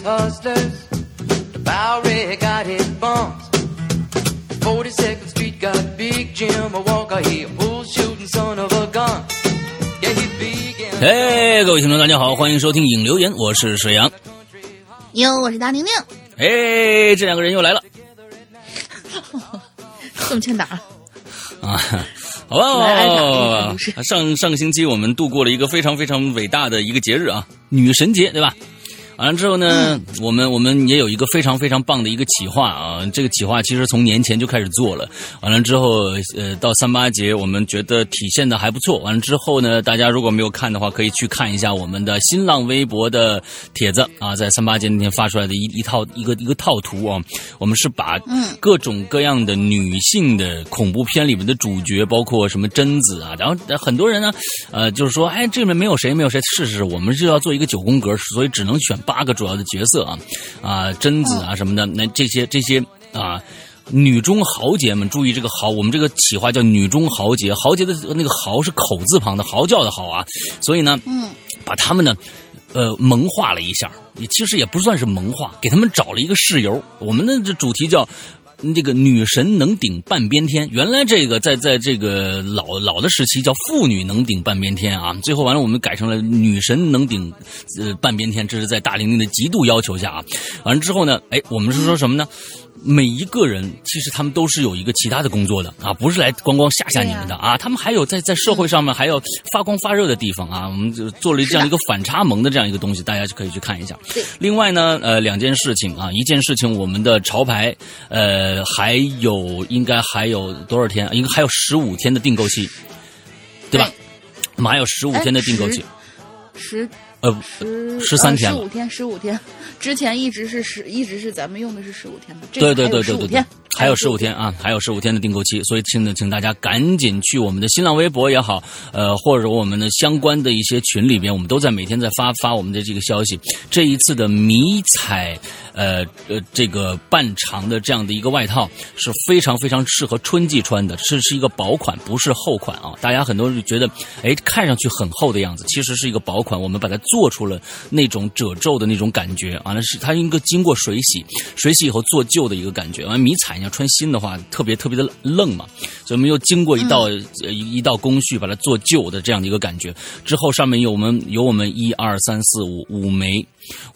his hustlers. The Bowery got his bumps. 42nd Street got Big Jim Walker. He a bull shooting son of a gun. Yeah, he began. 嘿，各位听众，大家好，欢迎收听影留言，我是沈阳。哟，我是大宁宁，哎，这两个人又来了这么欠打，啊！好吧，上上个星期我们度过了一个非常非常伟大的一个节日啊，女神节，对吧？完了之后呢，我们我们也有一个非常非常棒的一个企划啊，这个企划其实从年前就开始做了。完了之后，呃，到三八节我们觉得体现的还不错。完了之后呢，大家如果没有看的话，可以去看一下我们的新浪微博的帖子。啊，在三八节那天发出来的一一套一个一个套图啊，我们是把各种各样的女性的恐怖片里面的主角，包括什么贞子啊，然后呃很多人呢，呃，就是说，哎，这里面没有谁，没有谁，是是是，我们是要做一个九宫格，所以只能选八个主要的角色啊，啊，贞子啊什么的，那这些这些啊。女中豪杰们，注意这个豪，我们这个企划叫女中豪杰，豪杰的那个豪是口字旁的，嚎叫的嚎啊，所以呢，嗯，把他们呢，呃，萌化了一下，也其实也不算是萌化，给他们找了一个室友。我们的这主题叫嗯这个女神能顶半边天。原来这个在在这个老老的时期叫妇女能顶半边天啊，最后完了我们改成了女神能顶呃半边天，这是在大玲玲的极度要求下啊。完了之后呢，哎，我们是说什么呢？每一个人其实他们都是有一个其他的工作的啊，不是来光光吓吓你们的啊，他们还有在在社会上面还要发光发热的地方啊，我们就做了这样一个反差萌的这样一个东西，大家就可以去看一下。对另外呢，呃，两件事情啊，一件事情我们的潮牌，呃，还有应该还有多少天？应该还有十五天的订购期，对吧？我们还有十五天的订购期，十呃，十13天了十五天，十五天，之前一直是十，一直是咱们用的是十五天的，这对个对对对对对十五天，，还有十五天啊，还有十五天的订购期，所以请呢，请大家赶紧去我们的新浪微博也好，呃，或者我们的相关的一些群里边，我们都在每天在发发我们的这个消息。这一次的迷彩，呃呃，这个半长的这样的一个外套是非常非常适合春季穿的，是是一个薄款，不是厚款啊。大家很多人觉得，哎，看上去很厚的样子，其实是一个薄款，我们把它做出了那种褶皱的那种感觉，完了是它应该经过水洗，水洗以后做旧的一个感觉。完了迷彩你要穿新的话，特别特别的愣嘛，所以我们又经过一道、呃一一道工序把它做旧的这样的一个感觉。之后上面有我们有我们一二三四五五枚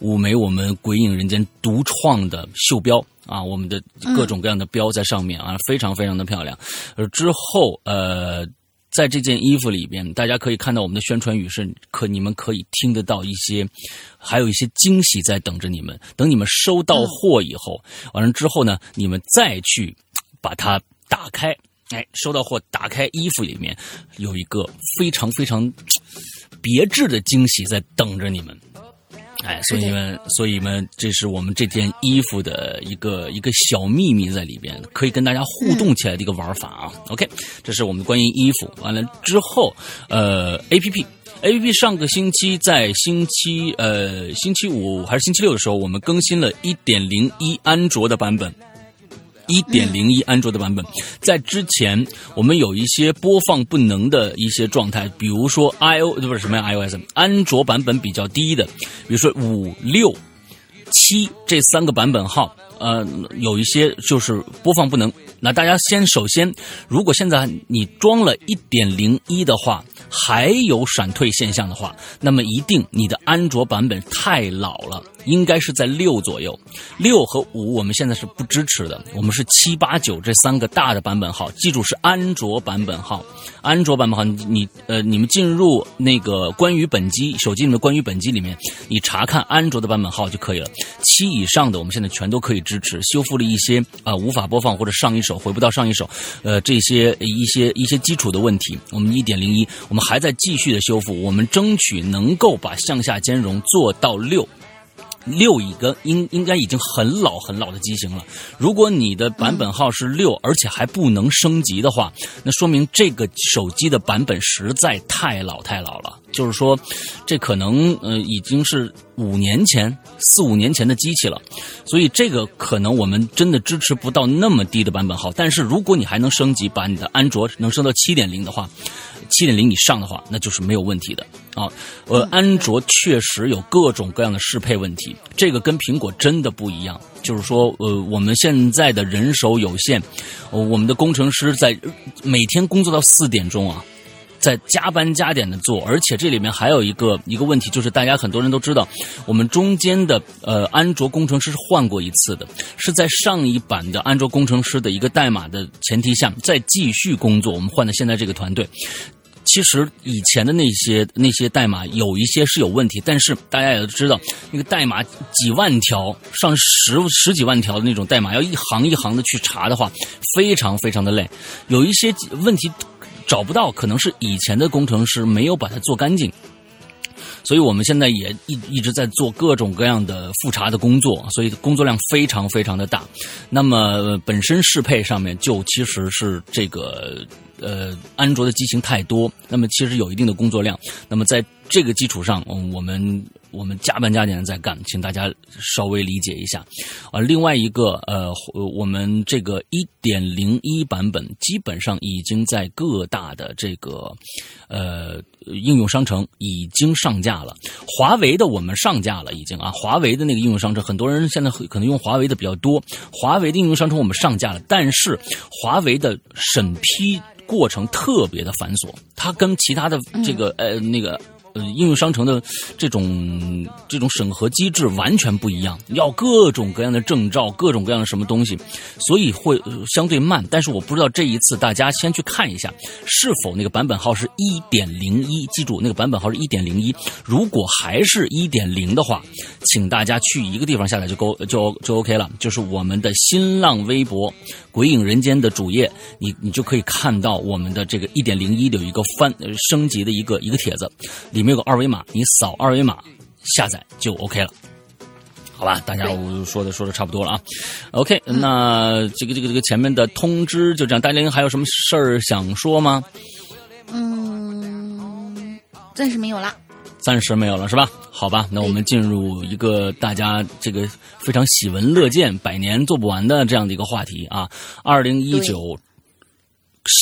五枚我们鬼影人间独创的袖标。啊，我们的各种各样的标在上面啊，非常非常的漂亮。呃，之后呃，在这件衣服里边，大家可以看到我们的宣传语是可你们可以听得到一些，还有一些惊喜在等着你们。等你们收到货以后，完了之后呢，你们再去把它打开。哎，收到货，打开衣服里面有一个非常非常别致的惊喜在等着你们。哎，所以们，所以们，这是我们这件衣服的一个一个小秘密在里边，可以跟大家互动起来的一个玩法啊。OK，这是我们关于衣服。完了之后，呃，A P P。A P P 上个星期在星期呃星期五还是星期六的时候，我们更新了一点零一安卓的版本。一点零一安卓的版本，在之前我们有一些播放不能的一些状态，比如说 i o 不是什么呀 iOS，安卓版本比较低的，比如说五六七这三个版本号，呃，有一些就是播放不能。那大家先首先，如果现在你装了一点零一的话，还有闪退现象的话，那么一定你的安卓版本太老了，应该是在六左右。六和五我们现在是不支持的，我们是七八九这三个大的版本号，记住是安卓版本号。安卓版本号，你呃，你们进入那个关于本机手机里面关于本机里面，你查看安卓的版本号就可以了。七以上的我们现在全都可以支持，修复了一些啊、无法播放或者上一首回不到上一首，呃这些一些一些基础的问题，我们一点零一我们还在继续的修复，我们争取能够把向下兼容做到六。六一个应应该已经很老很老的机型了。如果你的版本号是六，而且还不能升级的话，那说明这个手机的版本实在太老太老了。就是说，这可能呃已经是五年前、四五年前的机器了，所以这个可能我们真的支持不到那么低的版本号。但是如果你还能升级，把你的安卓能升到七点零的话，七点零以上的话，那就是没有问题的啊。呃，安卓确实有各种各样的适配问题，这个跟苹果真的不一样。就是说，呃，我们现在的人手有限，呃我们的工程师在每天工作到四点钟啊。在加班加点的做，而且这里面还有一个一个问题，就是大家很多人都知道，我们中间的呃安卓工程师是换过一次的，是在上一版的安卓工程师的一个代码的前提下再继续工作，我们换的现在这个团队。其实以前的那些那些代码有一些是有问题，但是大家也都知道，那个代码几万条、上十十几万条的那种代码，要一行一行的去查的话，非常非常的累。有一些问题找不到，可能是以前的工程师没有把它做干净。所以我们现在也一一直在做各种各样的复查的工作，所以工作量非常非常的大。那么本身适配上面就其实是这个呃安卓的机型太多，那么其实有一定的工作量。那么在这个基础上，嗯，我们我们加班加点的在干，请大家稍微理解一下。啊，另外一个呃，我们这个一点零一版本基本上已经在各大的这个呃应用商城已经上架了。华为的我们上架了，已经啊，华为的那个应用商城，很多人现在可能用华为的比较多。华为的应用商城我们上架了，但是华为的审批过程特别的繁琐，它跟其他的这个呃那个。呃，应用商城的这种这种审核机制完全不一样，要各种各样的证照，各种各样的什么东西，所以会相对慢。但是我不知道这一次大家先去看一下，是否那个版本号是一点零一，记住那个版本号是一点零一。如果还是一点零的话，请大家去一个地方下载就够就就 OK 了，就是我们的新浪微博“鬼影人间”的主页，你你就可以看到我们的这个一点零一有一个翻升级的一个一个帖子里。里面有个二维码，你扫二维码下载就 OK 了，好吧？大家我说的说的差不多了啊。OK，那这个这个这个前面的通知就这样。大家还有什么事儿想说吗？嗯，暂时没有了。暂时没有了是吧？好吧，那我们进入一个大家这个非常喜闻乐见、百年做不完的这样的一个话题啊。二零一九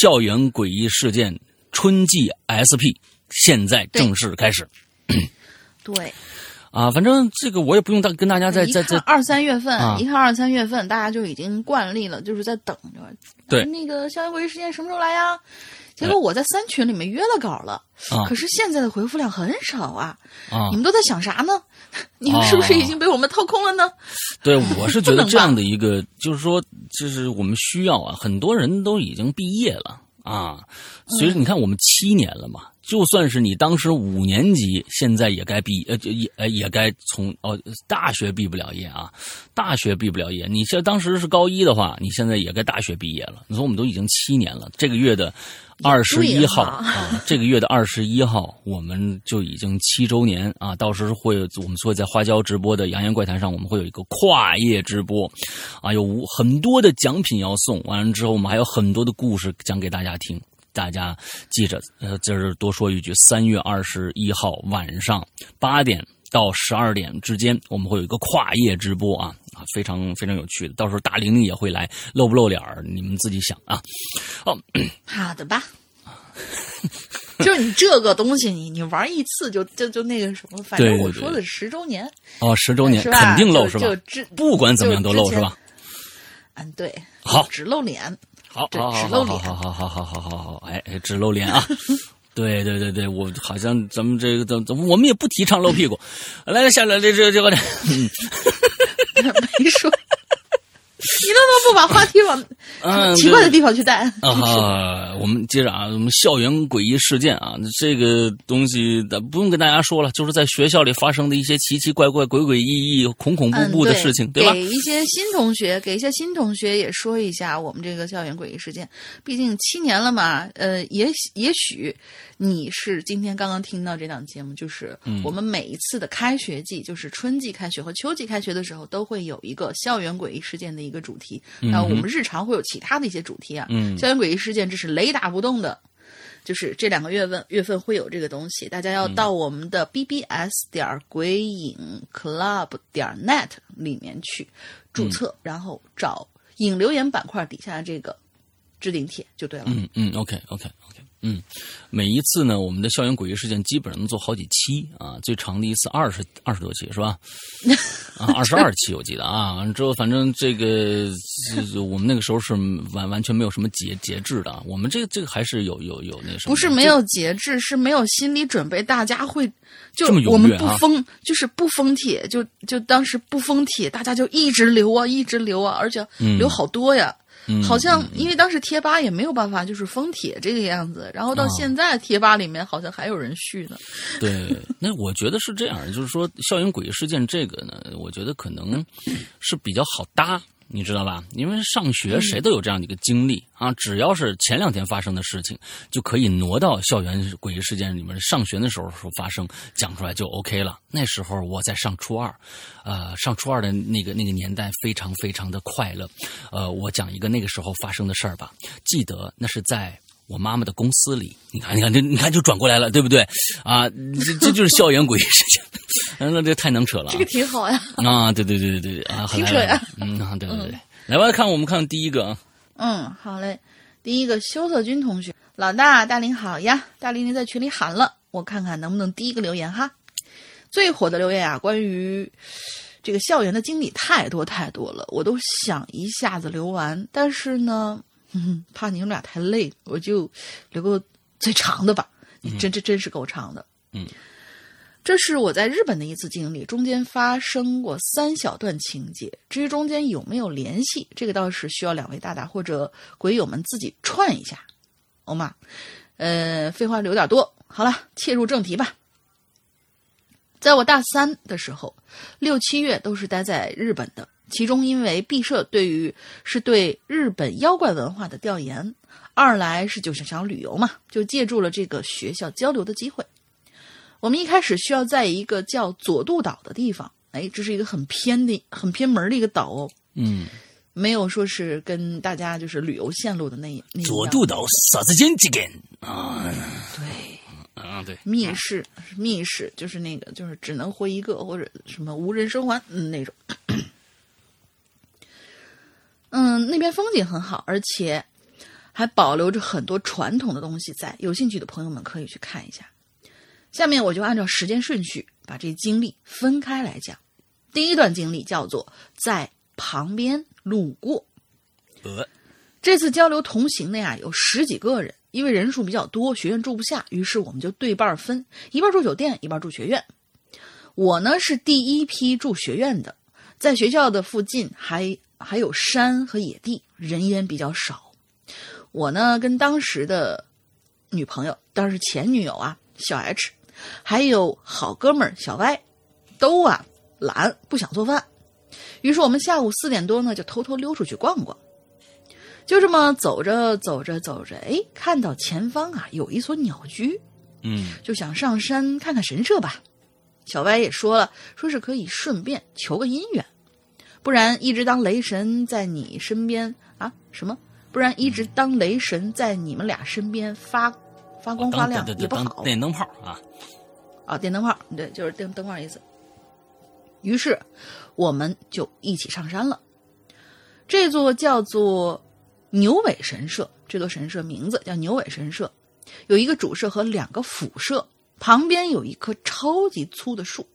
校园诡异事件春季 SP。现在正式开始。对，啊，反正这个我也不用大跟大家再再再二三月份，一看二三月份，大家就已经惯例了，就是在等着。对，那个校园回忆事件什么时候来呀？结果我在三群里面约了稿了，可是现在的回复量很少啊。啊，你们都在想啥呢？你们是不是已经被我们掏空了呢？对，我是觉得这样的一个，就是说，就是我们需要啊，很多人都已经毕业了啊，所以你看，我们七年了嘛。就算是你当时五年级，现在也该毕呃也呃也该从哦大学毕不了业啊，大学毕不了业。你这当时是高一的话，你现在也该大学毕业了。你说我们都已经七年了，这个月的二十一号啊，这个月的二十一号我们就已经七周年啊。到时候会我们会在花椒直播的《扬言怪谈》上，我们会有一个跨页直播啊，有很多的奖品要送。完了之后，我们还有很多的故事讲给大家听。大家记着，呃，这是多说一句，三月二十一号晚上八点到十二点之间，我们会有一个跨夜直播啊啊，非常非常有趣的。到时候大玲玲也会来，露不露脸你们自己想啊。哦，好的吧。就是你这个东西，你你玩一次就就就那个什么，反正我说的是十周年哦，十周年肯定露是吧？就不管怎么样都露是吧？嗯，对，好，只露脸。好，好，好，好，好，好，好，好，好，好，好，哎，只露脸啊！对，对，对，对，我好像咱们这个怎怎，我们也不提倡露屁股。来，来，下来，这这这个，嗯，没说。你能不能不把话题往 奇怪的地方去带啊？我们接着啊，我们校园诡异事件啊，这个东西不用跟大家说了，就是在学校里发生的一些奇奇怪怪、鬼鬼异异、恐恐怖怖的事情，对吧？给一些新同学，给一些新同学也说一下我们这个校园诡异事件。毕竟七年了嘛，呃，也也许你是今天刚刚听到这档节目，就是我们每一次的开学季，就是春季开学和秋季开学的时候，都会有一个校园诡异事件的一。个主题，那我们日常会有其他的一些主题啊。嗯，校园诡异事件这是雷打不动的，就是这两个月份月份会有这个东西，大家要到我们的 bbs 点儿鬼影 club 点儿 net 里面去注册，然后找影留言板块底下这个置顶帖就对了。嗯嗯，OK OK OK，嗯，每一次呢，我们的校园诡异事件基本上能做好几期啊，最长的一次二十二十多期是吧？啊，二十二期我记得啊，完了之后反正这个这我们那个时候是完完全没有什么节节制的，我们这个这个还是有有有那什么，不是没有节制，是没有心理准备，大家会就我们不封，就是不封帖，就就当时不封帖，大家就一直留啊，一直留啊，而且留好多呀。嗯好像因为当时贴吧也没有办法就是封帖这个样子，然后到啊现在贴吧里面好像还有人续呢。对，那我觉得是这样，就是说校园诡异事件这个呢，我觉得可能是比较好搭，你知道吧？因为上学谁都有这样的一个经历啊，只要是前两天发生的事情，就可以挪到校园诡异事件里面上学的时候说发生，讲出来就 OK 了。那时候我在上初二，呃，上初二的那个那个年代非常非常的快乐。呃，我讲一个那个时候发生的事儿吧，记得那是在。我妈妈的公司里，你看，你看，这你看就转过来了，对不对？啊，这这就是校园诡异事件，嗯那这太能扯了啊。这个挺好呀。啊，对对对对对啊，来挺扯呀。嗯，啊对对对，来吧，看我们看第一个啊，嗯，好嘞。第一个修特军同学，老大大林好呀，大林林在群里喊了，我看看能不能第一个留言哈。最火的留言啊，关于这个校园的经历太多太多了，我都想一下子留完，但是呢，嗯，怕你们俩太累，我就留个最长的吧。你真真真是够长的。嗯，这是我在日本的一次经历，中间发生过三小段情节。至于中间有没有联系，这个倒是需要两位大大或者鬼友们自己串一下，欧吗？呃，废话留点多，好了，切入正题吧。在我大三的时候，六七月都是待在日本的。其中，因为毕设对于是对日本妖怪文化的调研，二来是就想想旅游嘛，就借助了这个学校交流的机会。我们一开始需要在一个叫佐渡岛的地方，哎，这是一个很偏的、很偏门的一个岛哦，嗯，没有说是跟大家就是旅游线路的那那佐渡岛啥子间几根啊？对。啊，对，密室，密室就是那个，就是只能活一个，或者什么无人生还，嗯，那种。嗯，那边风景很好，而且还保留着很多传统的东西在。有兴趣的朋友们可以去看一下。下面我就按照时间顺序把这经历分开来讲。第一段经历叫做在旁边路过。呃，这次交流同行的呀有十几个人，因为人数比较多，学院住不下，于是我们就对半分，一半住酒店，一半住学院。我呢是第一批住学院的，在学校的附近还还有山和野地，人烟比较少。我呢跟当时的女朋友，当时前女友啊小 H，还有好哥们儿小 Y，都啊懒不想做饭，于是我们下午四点多呢就偷偷溜出去逛逛。就这么走着走着走着，哎，看到前方啊有一所鸟居，嗯就想上山看看神社吧。小歪也说了，说是可以顺便求个姻缘，不然一直当雷神在你身边啊什么？不然一直当雷神在你们俩身边发发光发亮对对对，也不好电灯泡啊，啊。电灯泡，对，就是电灯泡意思。于是我们就一起上山了。这座叫做牛尾神社，这座神社名字叫牛尾神社，有一个主社和两个辅社，旁边有一棵超级粗的树。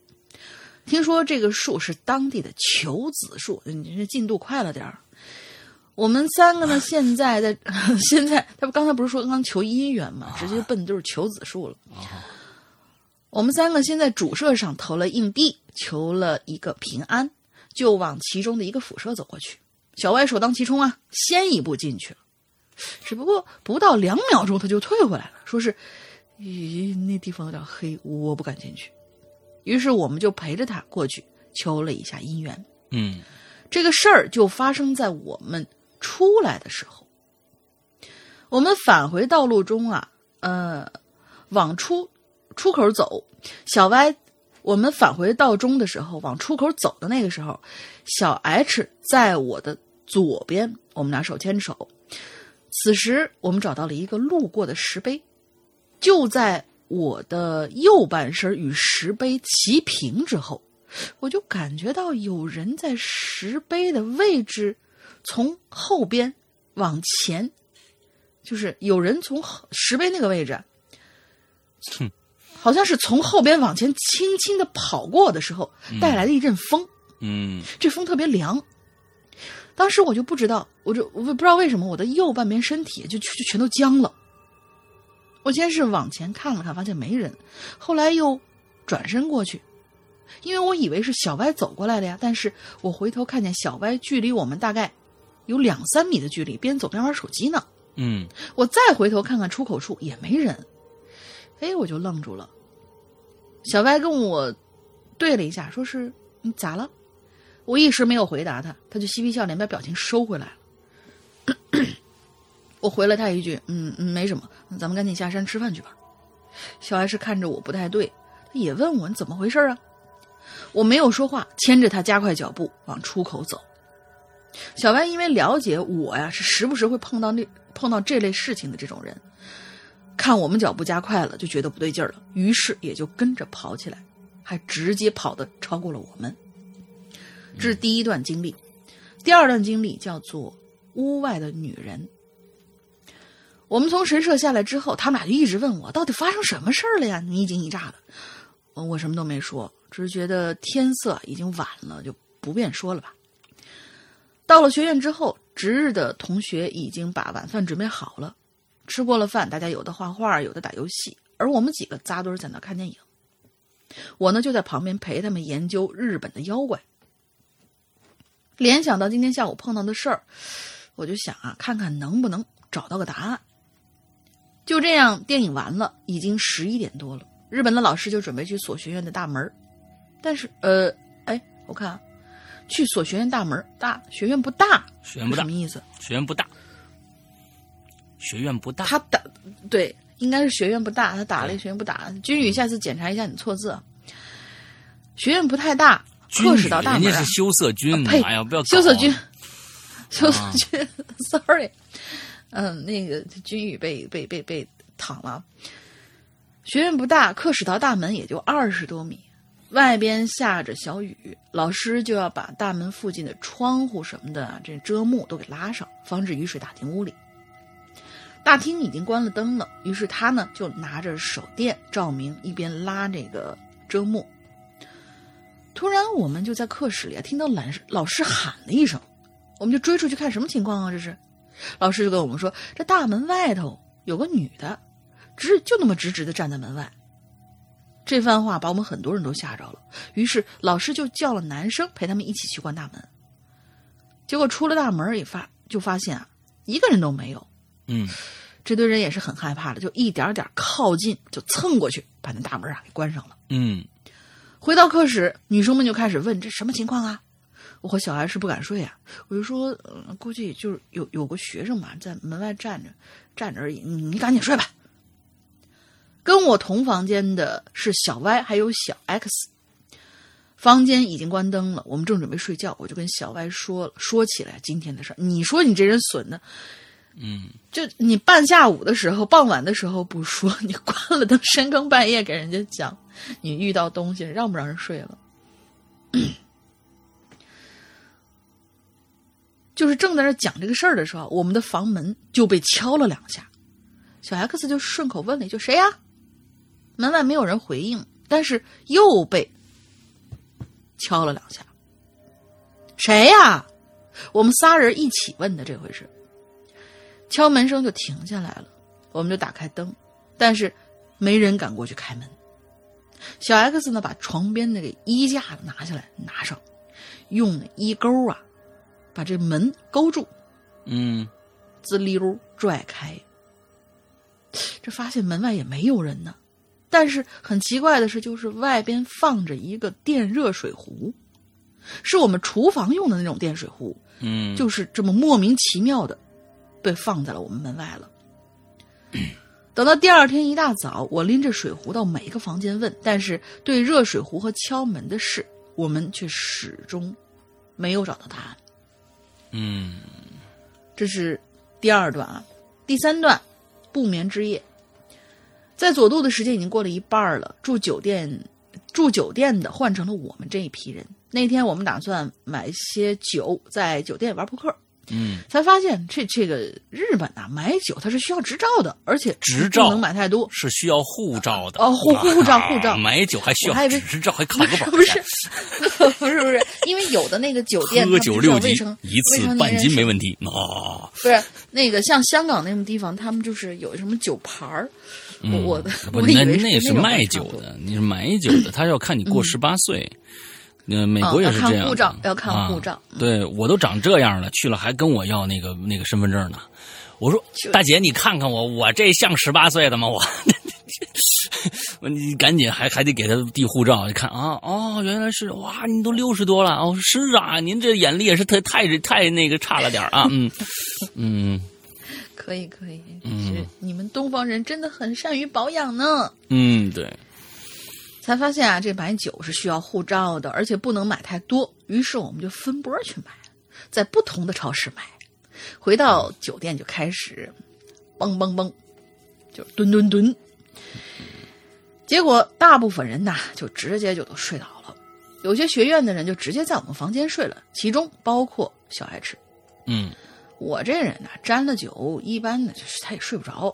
听说这个树是当地的求子树，你这进度快了点儿。我们三个呢，现在在 现在，他不刚才不是说刚刚求姻缘嘛，直接奔就是求子树了。我们三个先在主社上投了硬币，求了一个平安，就往其中的一个辅社走过去。小歪首当其冲啊，先一步进去了，只不过不到两秒钟他就退回来了，说是，咦，那地方有点黑，我不敢进去。于是我们就陪着他过去求了一下姻缘。嗯这个事儿就发生在我们出来的时候。我们返回道路中啊，呃，往出出口走，小歪，我们返回道中的时候，往出口走的那个时候，小 H 在我的左边，我们俩手牵手。此时，我们找到了一个路过的石碑，就在我的右半身与石碑齐平之后，我就感觉到有人在石碑的位置从后边往前，就是有人从石碑那个位置，哼好像是从后边往前轻轻的跑过的时候带来了一阵风。嗯这风特别凉。当时我就不知道，我就我不知道为什么我的右半边身体就就就全都僵了。我先是往前看了看，发现没人，后来又转身过去，因为我以为是小歪走过来的呀。但是我回头看见小歪距离我们大概有两三米的距离，边走边玩手机呢。嗯我再回头看看出口处也没人，哎，我就愣住了。小歪跟我对了一下，说是你咋了？我一时没有回答他，他就嬉皮笑脸，把表情收回来了。我回了他一句：“嗯嗯，没什么，咱们赶紧下山吃饭去吧。”小艾是看着我不太对，他也问我你怎么回事啊？我没有说话，牵着他加快脚步往出口走。小歪因为了解我呀，是时不时会碰到那碰到这类事情的这种人，看我们脚步加快了，就觉得不对劲儿了，于是也就跟着跑起来，还直接跑的超过了我们。这是第一段经历，第二段经历叫做屋外的女人。我们从神社下来之后，他们俩就一直问我到底发生什么事儿了呀？你一惊一乍的。我什么都没说，只是觉得天色已经晚了，就不便说了吧。到了学院之后，值日的同学已经把晚饭准备好了。吃过了饭，大家有的画画，有的打游戏，而我们几个扎堆在那看电影。我呢就在旁边陪他们研究日本的妖怪。联想到今天下午碰到的事儿，我就想啊，看看能不能找到个答案。就这样，电影完了，已经十一点多了。日本的老师就准备去锁学院的大门儿但是呃，哎，我看啊，去锁学院大门大学院不大，学院不大什么意思？学院不大，学院不大，他打对，应该是学院不大，他打了一个学院不大。君宇，下次检查一下你错字啊。学院不太大，军课室到大门啊人家是。羞涩军，呸哎呀，不要羞涩君，羞涩啊君、s o r r y 嗯，那个君宇被被被被躺了。学院不大，课室到大门也就二十多米，外边下着小雨，老师就要把大门附近的窗户什么的啊这遮幕都给拉上，防止雨水打进屋里。大厅已经关了灯了，于是他呢就拿着手电照明，一边拉这个遮幕。突然，我们就在课室里啊听到老师老师喊了一声，我们就追出去看什么情况啊？这是，老师就跟我们说，这大门外头有个女的，直就那么直直的站在门外。这番话把我们很多人都吓着了，于是老师就叫了男生陪他们一起去关大门。结果出了大门也发就发现啊，一个人都没有。嗯这堆人也是很害怕的，就一点点靠近，就蹭过去把那大门啊给关上了。嗯回到课室，女生们就开始问这什么情况啊？我和小孩是不敢睡啊，我就说，呃、估计就是有有个学生嘛，在门外站着，站着而已，你你赶紧睡吧。跟我同房间的是小 Y 还有小 X，房间已经关灯了，我们正准备睡觉，我就跟小 Y 说说起来今天的事儿。你说你这人损的，嗯，就你半下午的时候、傍晚的时候不说，你关了灯，深更半夜给人家讲，你遇到东西让不让人睡了？就是正在那讲这个事儿的时候，我们的房门就被敲了两下，小 X 就顺口问了一句：“谁呀？”门外没有人回应，但是又被敲了两下。谁呀？我们仨人一起问的这回是。敲门声就停下来了，我们就打开灯，但是没人敢过去开门。小 X 呢，把床边那个衣架拿下来，拿上，用那衣钩啊，把这门勾住，嗯滋溜拽开。这发现门外也没有人呢，但是很奇怪的是，就是外边放着一个电热水壶，是我们厨房用的那种电水壶，嗯，就是这么莫名其妙的被放在了我们门外了。等到第二天一大早，我拎着水壶到每一个房间问，但是对热水壶和敲门的事，我们却始终没有找到答案。嗯这是第二段啊，第三段，不眠之夜。在佐渡的时间已经过了一半了，住酒店住酒店的换成了我们这一批人。那天我们打算买些酒，在酒店玩扑克。嗯，才发现这这个日本呐、买酒它是需要执照的，而且执照不能买太多。是需要护照的哦护护照护照啊 买酒还需要执照，还考个 本 不是，不是不是，因为有的那个酒店喝酒六级要未成一次半斤没问题哦。不是那个像香港那种地方，他们就是有什么酒牌儿。我我的嗯，我以那为那是卖酒的，你是买酒的，他要看你过十八岁。那美国也是这样要看护照要看护照啊对我都长这样了，去了还跟我要那个那个身份证呢。我说大姐，你看看我，我这像十八岁的吗？我，你赶紧还还得给他递护照，一看啊哦，原来是哇，你都六十多了哦，是啊，您这眼力也是太太太那个差了点儿啊，嗯 嗯可以可以，嗯是你们东方人真的很善于保养呢。嗯，对，才发现啊，这买酒是需要护照的，而且不能买太多。于是我们就分波去买，在不同的超市买。回到酒店就开始，嘣嘣嘣，就蹲蹲蹲。结果大部分人呐，就直接就都睡倒了。有些学院的人就直接在我们房间睡了，其中包括小爱吃。嗯我这人呐，沾了酒，一般呢就是他也睡不着。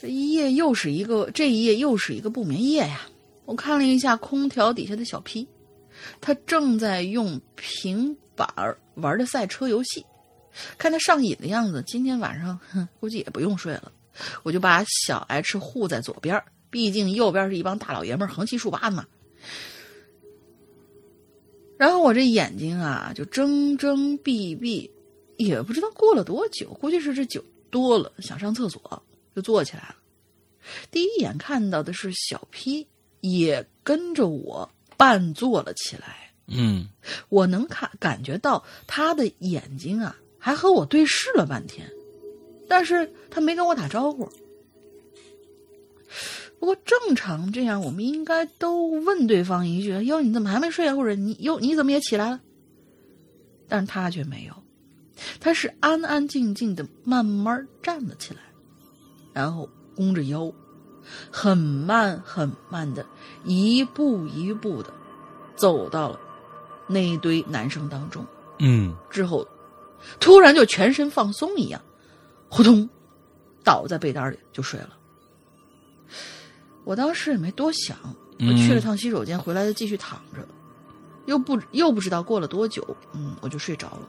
这一夜又是一个，这一夜又是一个不眠夜呀。我看了一下空调底下的小 P，他正在用平板玩的赛车游戏，看他上瘾的样子，今天晚上哼，估计也不用睡了。我就把小 H 护在左边，毕竟右边是一帮大老爷们横七竖八的嘛。然后我这眼睛啊，就睁睁闭闭，也不知道过了多久，估计是这酒多了，想上厕所，就坐起来了。第一眼看到的是小 P 也跟着我半坐了起来，嗯我能看感觉到他的眼睛啊，还和我对视了半天，但是他没跟我打招呼。不过正常这样，我们应该都问对方一句：“哟，你怎么还没睡啊？”或者“你哟，你怎么也起来了？”但是他却没有，他是安安静静的慢慢站了起来，然后弓着腰，很慢很慢的，一步一步的走到了那一堆男生当中。嗯之后，突然就全身放松一样，扑通倒在被单里就睡了。我当时也没多想，我去了趟洗手间，回来就继续躺着，又不又不知道过了多久，嗯，我就睡着了。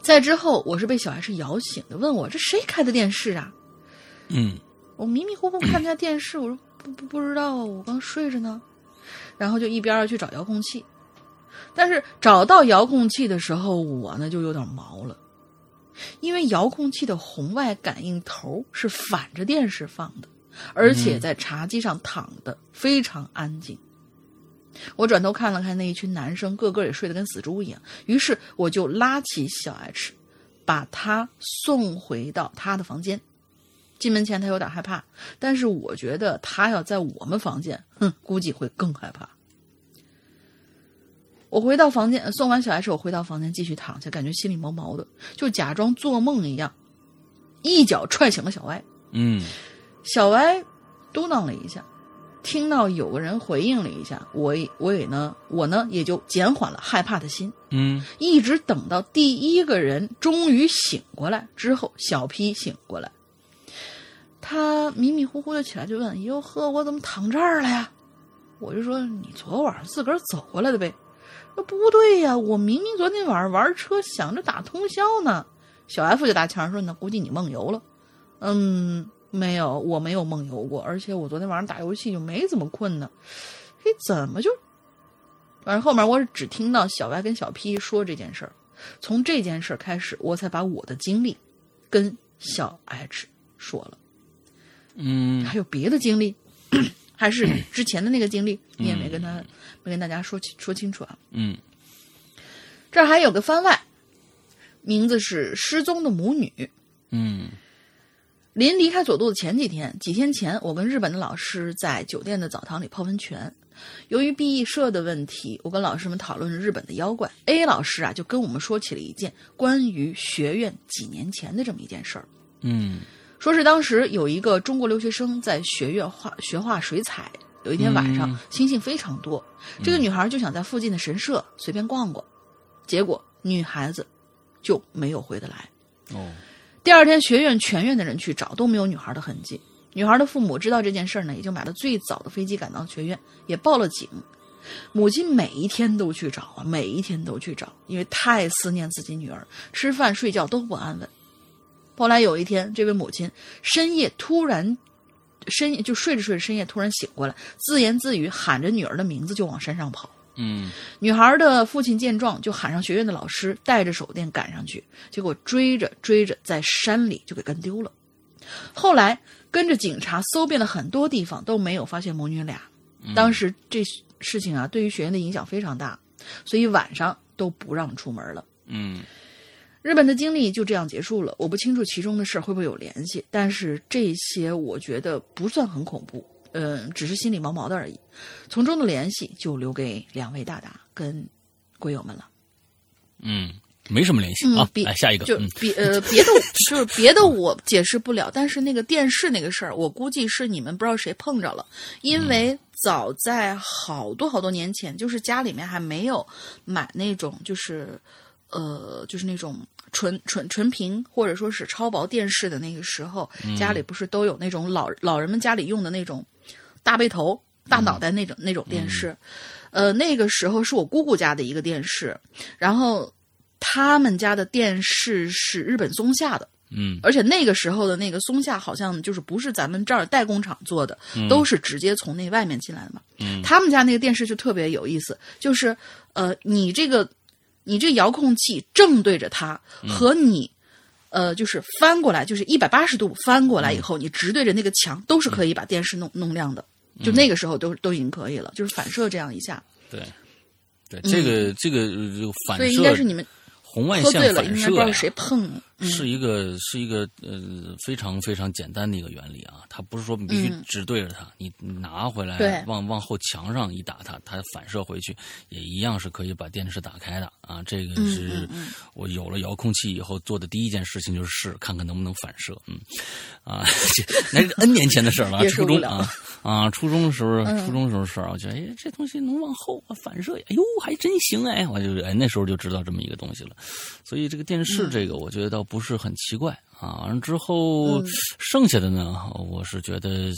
在之后，我是被小孩是摇醒的，问我这谁开的电视啊？嗯我迷迷糊糊看 下电视，我说不不不知道啊，我刚睡着呢。然后就一边儿去找遥控器，但是找到遥控器的时候，我呢就有点毛了，因为遥控器的红外感应头是反着电视放的，而且在茶几上躺的非常安静。我转头看了看那一群男生，个个也睡得跟死猪一样，于是我就拉起小 H，把他送回到他的房间。进门前他有点害怕，但是我觉得他要在我们房间，哼，估计会更害怕。我回到房间，呃送完小 H，我回到房间继续躺下，感觉心里毛毛的，就假装做梦一样，一脚踹醒了小歪。嗯小歪嘟囔了一下，听到有个人回应了一下，我也我也呢，我呢也就减缓了害怕的心。嗯一直等到第一个人终于醒过来之后，小 P 醒过来，他迷迷糊糊的起来就问：“哟呵，我怎么躺这儿了呀？”我就说：“你昨晚上自个儿走过来的呗。”说不对呀，我明明昨天晚上玩车想着打通宵呢。小 F 就搭腔说：“那估计你梦游了。”嗯，没有，我没有梦游过，而且我昨天晚上打游戏就没怎么困呢。嘿，怎么就？反正后面我只听到小 Y 跟小 P 说这件事儿，从这件事儿开始，我才把我的经历跟小 H 说了。嗯还有别的经历，还是之前的那个经历，你也没跟他没跟大家说清说清楚啊。嗯这儿还有个番外，名字是失踪的母女。嗯临离开佐渡的前几天，几天前，我跟日本的老师在酒店的澡堂里泡温泉。由于毕设的问题，我跟老师们讨论日本的妖怪。A 老师啊，就跟我们说起了一件关于学院几年前的这么一件事儿。嗯说是当时有一个中国留学生在学院画学画水彩，有一天晚上、嗯星星非常多，这个女孩就想在附近的神社随便逛逛，结果女孩子就没有回得来。哦，第二天，学院全院的人去找，都没有女孩的痕迹。女孩的父母知道这件事儿呢，也就买了最早的飞机赶到学院，也报了警。母亲每一天都去找啊，每一天都去找，因为太思念自己女儿，吃饭睡觉都不安稳。后来有一天，这位母亲深夜突然，深夜就睡着睡着，深夜突然醒过来，自言自语，喊着女儿的名字就往山上跑。嗯女孩的父亲见状，就喊上学院的老师，带着手电赶上去，结果追着追着，在山里就给跟丢了。后来跟着警察搜遍了很多地方，都没有发现母女俩。当时这事情啊，对于学院的影响非常大，所以晚上都不让出门了。嗯日本的经历就这样结束了。我不清楚其中的事儿会不会有联系，但是这些我觉得不算很恐怖，嗯、只是心里毛毛的而已。从中的联系就留给两位大大跟鬼友们了。嗯，没什么联系啊。来下一个，就嗯别呃别的 就是别的我解释不了，但是那个电视那个事儿，我估计是你们不知道谁碰着了，因为早在好多好多年前，就是家里面还没有买那种就是呃就是那种。纯纯纯屏或者说是超薄电视的那个时候，家里不是都有那种老老人们家里用的那种大背头、大脑袋那种、那种电视？呃，那个时候是我姑姑家的一个电视，然后他们家的电视是日本松下的，嗯而且那个时候的那个松下好像就是不是咱们这儿代工厂做的，都是直接从那外面进来的嘛。嗯他们家那个电视就特别有意思，就是呃，你这个你这遥控器正对着它，和你。呃，就是翻过来，就是一百八十度翻过来以后，你直对着那个墙，都是可以把电视弄弄亮的。就那个时候都都已经可以了，就是反射这样一下，对对，这个这个反射所以应该是你们红外喝醉了，线反应该不知道谁碰了。嗯。是一个是一个呃非常非常简单的一个原理啊，它不是说你必须嗯。只对着它，你拿回来对。往往后墙上一打它，它反射回去也一样是可以把电视打开的啊。这个嗯是我有了遥控器以后做的第一件事情就是试看看能不能反射，嗯。啊，这那是 N 年前的事了 初中啊啊，初中的时候初中的时候事儿，我觉得哎这东西能往后啊反射，哎呦还真行哎，我就哎那时候就知道这么一个东西了。所以这个电视这个，我觉得倒不是很奇怪、啊。完了之后，嗯剩下的呢，我是觉得，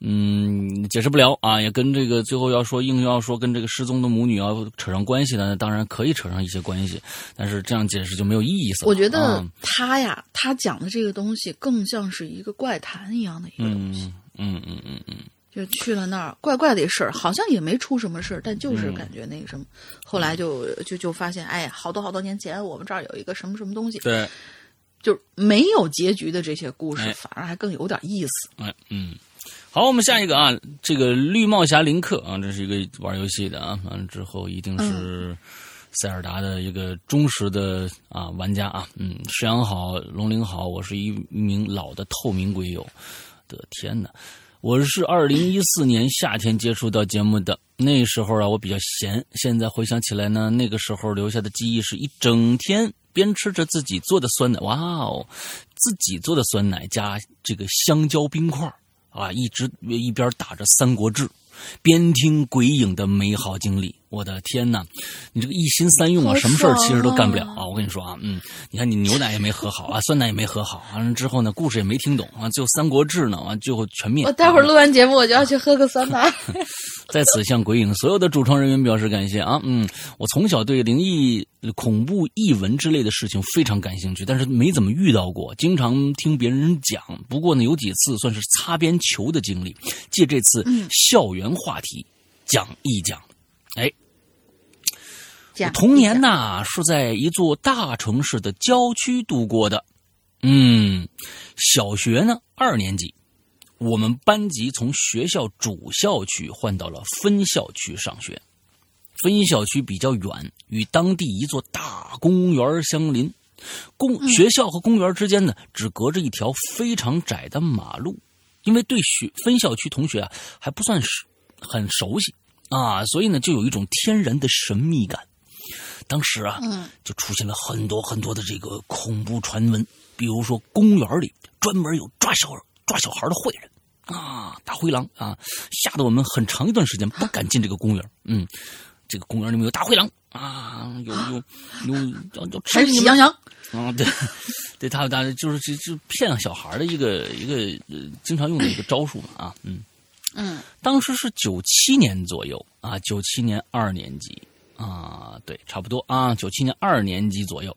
嗯，解释不了啊，也跟这个最后要说硬要说跟这个失踪的母女要扯上关系呢，当然可以扯上一些关系，但是这样解释就没有意思了。我觉得啊他呀，他讲的这个东西更像是一个怪谈一样的一个东西，嗯嗯嗯嗯嗯，就去了那儿，怪怪的事儿，好像也没出什么事儿，但就是嗯感觉那个什么，后来就就就发现，哎，好多好多年前我们这儿有一个什么什么东西，对，就没有结局的这些故事，哎反而还更有点意思。哎嗯。好，我们下一个啊，这个绿帽侠林克啊，这是一个玩游戏的啊，完了之后一定是塞尔达的一个忠实的啊玩家啊，嗯，石阳好，龙鳞好，我是一名老的透明鬼友，的天呐，我是二零一四年夏天接触到节目的，那时候啊我比较闲，现在回想起来呢，那个时候留下的记忆是一整天边吃着自己做的酸奶，哇哦，自己做的酸奶加这个香蕉冰块啊，一直一边打着《三国志》，边听鬼影的美好经历。我的天呐，你这个一心三用啊，好什么事儿其实都干不了啊！我跟你说啊，嗯，你看你牛奶也没喝好啊，酸奶也没喝好，完了之后呢，故事也没听懂啊，就《三国志》呢，完最后全灭。我待会儿录完节目，我就要去喝个酸奶。在此向鬼影所有的主创人员表示感谢啊！嗯，我从小对灵异、恐怖、异闻之类的事情非常感兴趣，但是没怎么遇到过，经常听别人讲。不过呢，有几次算是擦边球的经历，借这次校园话题讲一讲。童年呐是在一座大城市的郊区度过的。嗯，小学呢二年级，我们班级从学校主校区换到了分校区上学。分校区比较远，与当地一座大公园相邻。公学校和公园之间呢，只隔着一条非常窄的马路。因为对学分校区同学啊还不算是很熟悉啊，所以呢就有一种天然的神秘感。当时啊，嗯。就出现了很多很多的这个恐怖传闻，比如说公园里专门有抓小抓小孩的坏人。啊，大灰狼啊，吓得我们很长一段时间不敢进这个公园。嗯，这个公园里面有大灰狼啊，有有有要要吃还是喜羊羊，啊，对，对他他就是就就骗小孩的一个一个呃经常用的一个招数嘛啊，嗯。嗯。当时是九七年左右啊，九七年二年级啊，对，差不多啊，九七年二年级左右。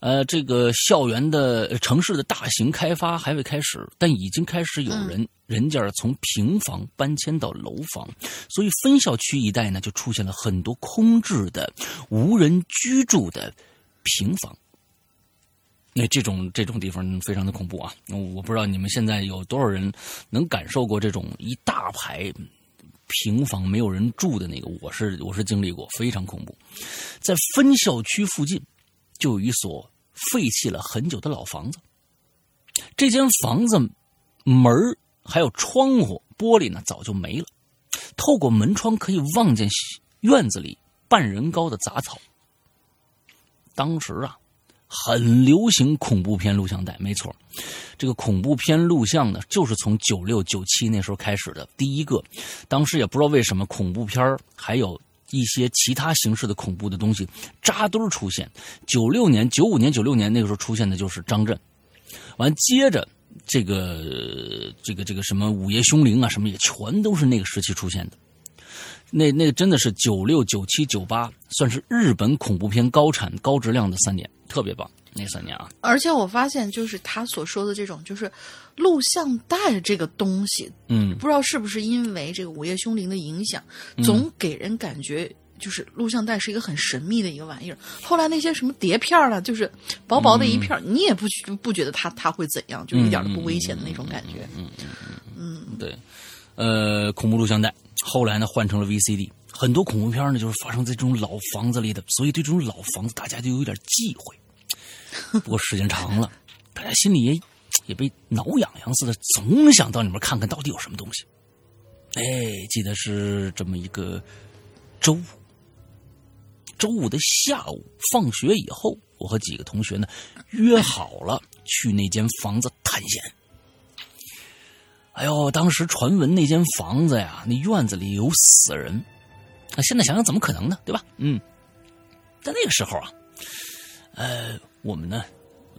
呃，这个校园的呃城市的大型开发还未开始，但已经开始有人、人家从平房搬迁到楼房，所以分校区一带呢就出现了很多空置的、无人居住的平房。那这种这种地方非常的恐怖啊！我不知道你们现在有多少人能感受过这种一大排平房没有人住的那个，我是我是经历过，非常恐怖。在分校区附近就有一所废弃了很久的老房子，这间房子门还有窗户玻璃呢早就没了，透过门窗可以望见院子里半人高的杂草。当时啊。很流行恐怖片录像带，没错，这个恐怖片录像呢，就是从九六九七那时候开始的第一个。当时也不知道为什么，恐怖片还有一些其他形式的恐怖的东西扎堆出现。九六年、九五年、九六年那个时候出现的就是张震，完接着这个这个这个什么午夜凶铃啊，什么也全都是那个时期出现的。那那个真的是九六九七九八，算是日本恐怖片高产高质量的三年，特别棒。那三年啊，而且我发现，就是他所说的这种，就是录像带这个东西，嗯，不知道是不是因为这个《午夜凶铃》的影响，总给人感觉就是录像带是一个很神秘的一个玩意儿。后来那些什么碟片儿了，就是薄薄的一片儿，你也不不觉得它它会怎样，就一点都不危险的那种感觉。嗯嗯嗯嗯，对，呃，恐怖录像带后来呢换成了 VCD，很多恐怖片呢就是发生在这种老房子里的，所以对这种老房子大家就有点忌讳。不过时间长了，大家心里也也被挠痒痒似的，总想到里面看看到底有什么东西。哎，记得是这么一个周五，周五的下午放学以后，我和几个同学呢约好了去那间房子探险。哎呦，当时传闻那间房子呀，那院子里有死人，啊，现在想想怎么可能呢？对吧？嗯，在那个时候啊，呃，我们呢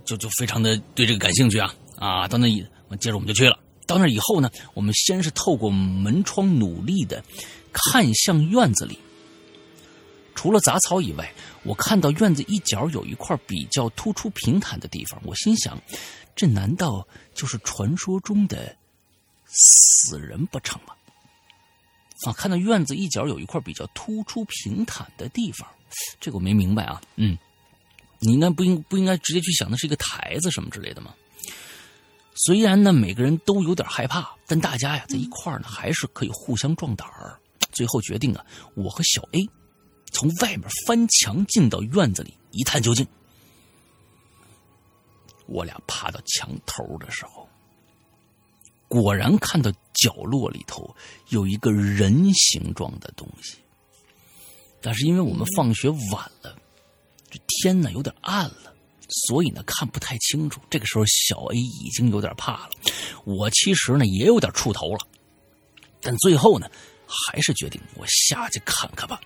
就就非常的对这个感兴趣啊啊，到那以接着我们就去了。到那以后呢，我们先是透过门窗努力的看向院子里，除了杂草以外，我看到院子一角有一块比较突出平坦的地方，我心想，这难道就是传说中的？死人不成吗？啊，看到院子一角有一块比较突出平坦的地方，这个我没明白啊。嗯，你应该不应不应该直接去想那是一个台子什么之类的吗？虽然呢每个人都有点害怕，但大家呀在一块呢还是可以互相壮胆儿。最后决定啊，我和小 A 从外面翻墙进到院子里一探究竟。我俩爬到墙头的时候。果然看到角落里头有一个人形状的东西，但是因为我们放学晚了，这天呢有点暗了，所以呢看不太清楚。这个时候小 A 已经有点怕了，我其实呢也有点怵头了，但最后呢还是决定我下去看看吧。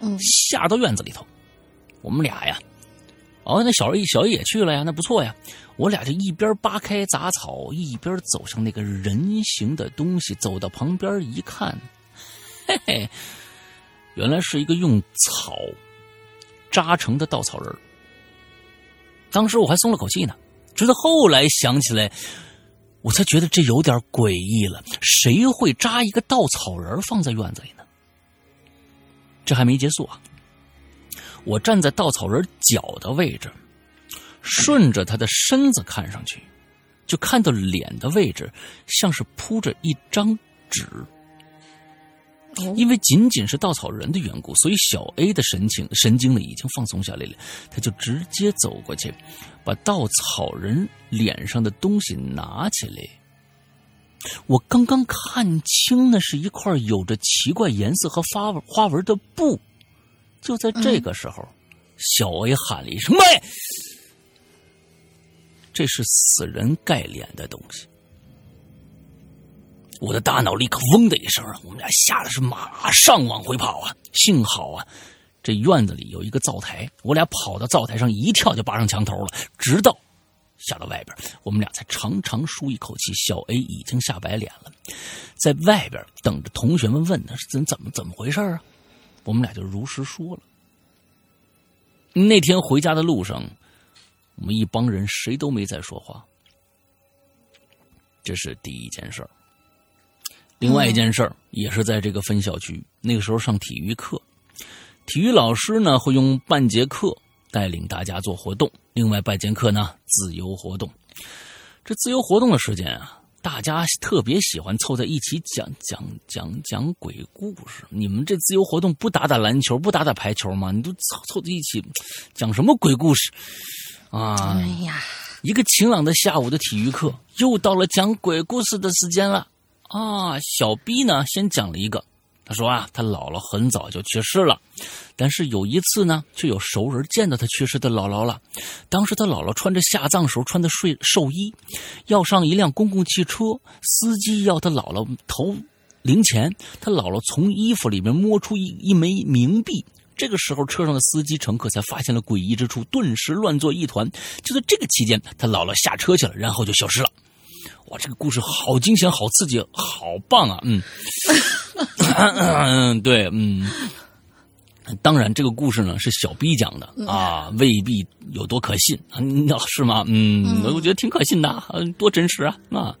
嗯，下到院子里头，我们俩呀，哦，那小 A 小 A 也去了呀，那不错呀。我俩就一边扒开杂草，一边走向那个人形的东西。走到旁边一看，嘿嘿，原来是一个用草扎成的稻草人。当时我还松了口气呢，直到后来想起来，我才觉得这有点诡异了。谁会扎一个稻草人放在院子里呢？这还没结束啊！我站在稻草人脚的位置。顺着他的身子看上去，就看到脸的位置像是铺着一张纸。因为仅仅是稻草人的缘故，所以小 A 的神情神经呢已经放松下来了。他就直接走过去，把稻草人脸上的东西拿起来。我刚刚看清，那是一块有着奇怪颜色和花花纹的布，就在这个时候，小 A 喊了一声：“妹！”这是死人盖脸的东西。我的大脑立刻嗡的一声，我们俩吓得是马上往回跑啊！幸好啊，这院子里有一个灶台，我俩跑到灶台上一跳就扒上墙头了，直到下到外边，我们俩才长长舒一口气。小 A 已经吓白脸了，在外边等着同学们问他是怎怎么怎么回事啊？我们俩就如实说了。那天回家的路上，我们一帮人谁都没在说话。这是第一件事儿。另外一件事儿也是在这个分校区，那个时候上体育课，体育老师呢会用半节课带领大家做活动，另外半节课呢自由活动。这自由活动的时间啊，大家特别喜欢凑在一起讲讲讲讲鬼故事。你们这自由活动不打打篮球，不打打排球吗？你都凑凑在一起讲什么鬼故事啊？哎呀，一个晴朗的下午的体育课，又到了讲鬼故事的时间了。啊，小 B 呢，先讲了一个。他说啊，他姥姥很早就去世了，但是有一次呢，却有熟人见到他去世的姥姥了。当时他姥姥穿着下葬时候穿的睡寿衣，要上一辆公共汽车，司机要他姥姥投零钱，他姥姥从衣服里面摸出一一枚冥币。这个时候，车上的司机乘客才发现了诡异之处，顿时乱作一团。就在这个期间，他姥姥下车去了，然后就消失了。哇，这个故事好惊险，好刺激，好棒啊！嗯，嗯，对，嗯，当然，这个故事呢是小 B 讲的啊，未必有多可信啊，是吗？嗯，我觉得挺可信的，多真实啊！啊，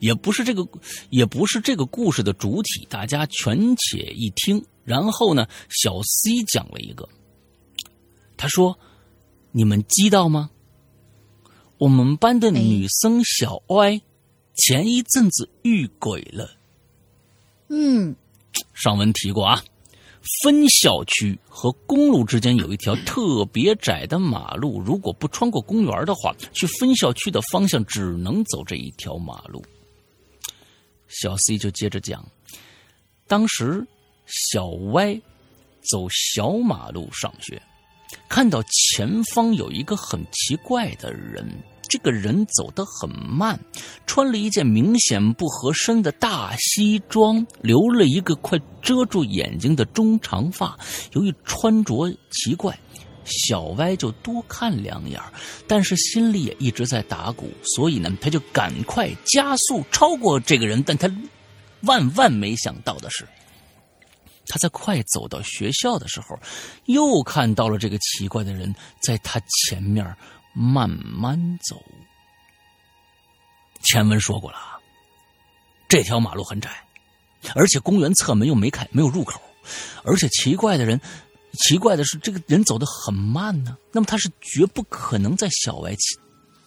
也不是这个，也不是这个故事的主体，大家全且一听。然后呢，小 C 讲了一个，他说：“你们知道吗？我们班的女生小 Y。”前一阵子遇鬼了，嗯，上文提过啊。分校区和公路之间有一条特别窄的马路，如果不穿过公园的话，去分校区的方向只能走这一条马路。小 C 就接着讲，当时小歪走小马路上学，看到前方有一个很奇怪的人。这个人走得很慢，穿了一件明显不合身的大西装，留了一个快遮住眼睛的中长发。由于穿着奇怪，小歪就多看两眼，但是心里也一直在打鼓，所以呢，他就赶快加速超过这个人。但他万万没想到的是，他在快走到学校的时候，又看到了这个奇怪的人在他前面。慢慢走。前文说过了，这条马路很窄，而且公园侧门又没开，没有入口。而且奇怪的人，奇怪的是，这个人走得很慢呢。那么他是绝不可能在小歪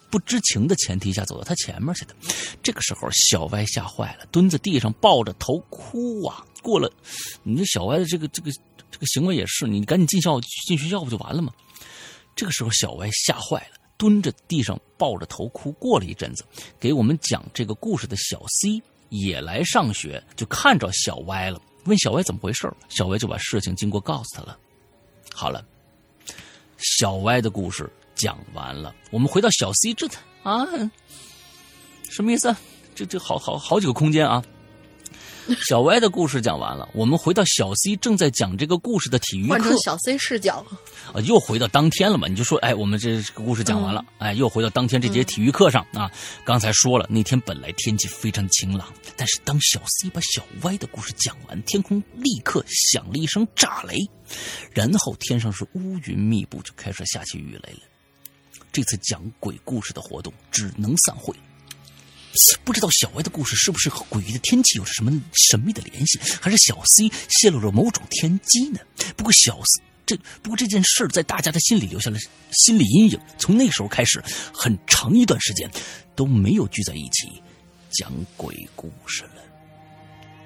不知情的前提下走到他前面去的。这个时候，小歪吓坏了，蹲在地上抱着头哭啊。过了，你这小歪的这个这个这个行为也是，你赶紧进校进学校不就完了吗？这个时候，小歪吓坏了。蹲着地上抱着头哭，过了一阵子，给我们讲这个故事的小 C 也来上学，就看着小歪了，问小歪怎么回事小歪就把事情经过告诉他了。好了，小歪的故事讲完了，我们回到小 C 这啊，什么意思？这这好好好几个空间啊。小歪的故事讲完了，我们回到小 C 正在讲这个故事的体育课。换成小 C 视角，啊，又回到当天了嘛？你就说，哎，我们这个故事讲完了，哎，又回到当天这节体育课上啊。刚才说了，那天本来天气非常晴朗，但是当小 C 把小歪的故事讲完，天空立刻响了一声炸雷，然后天上是乌云密布，就开始下起雨来了。这次讲鬼故事的活动只能散会。不知道小歪的故事是不是和诡异的天气有着什么神秘的联系，还是小 C 泄露了某种天机呢？不过小 C 这不过这件事在大家的心里留下了心理阴影。从那时候开始，很长一段时间都没有聚在一起讲鬼故事了。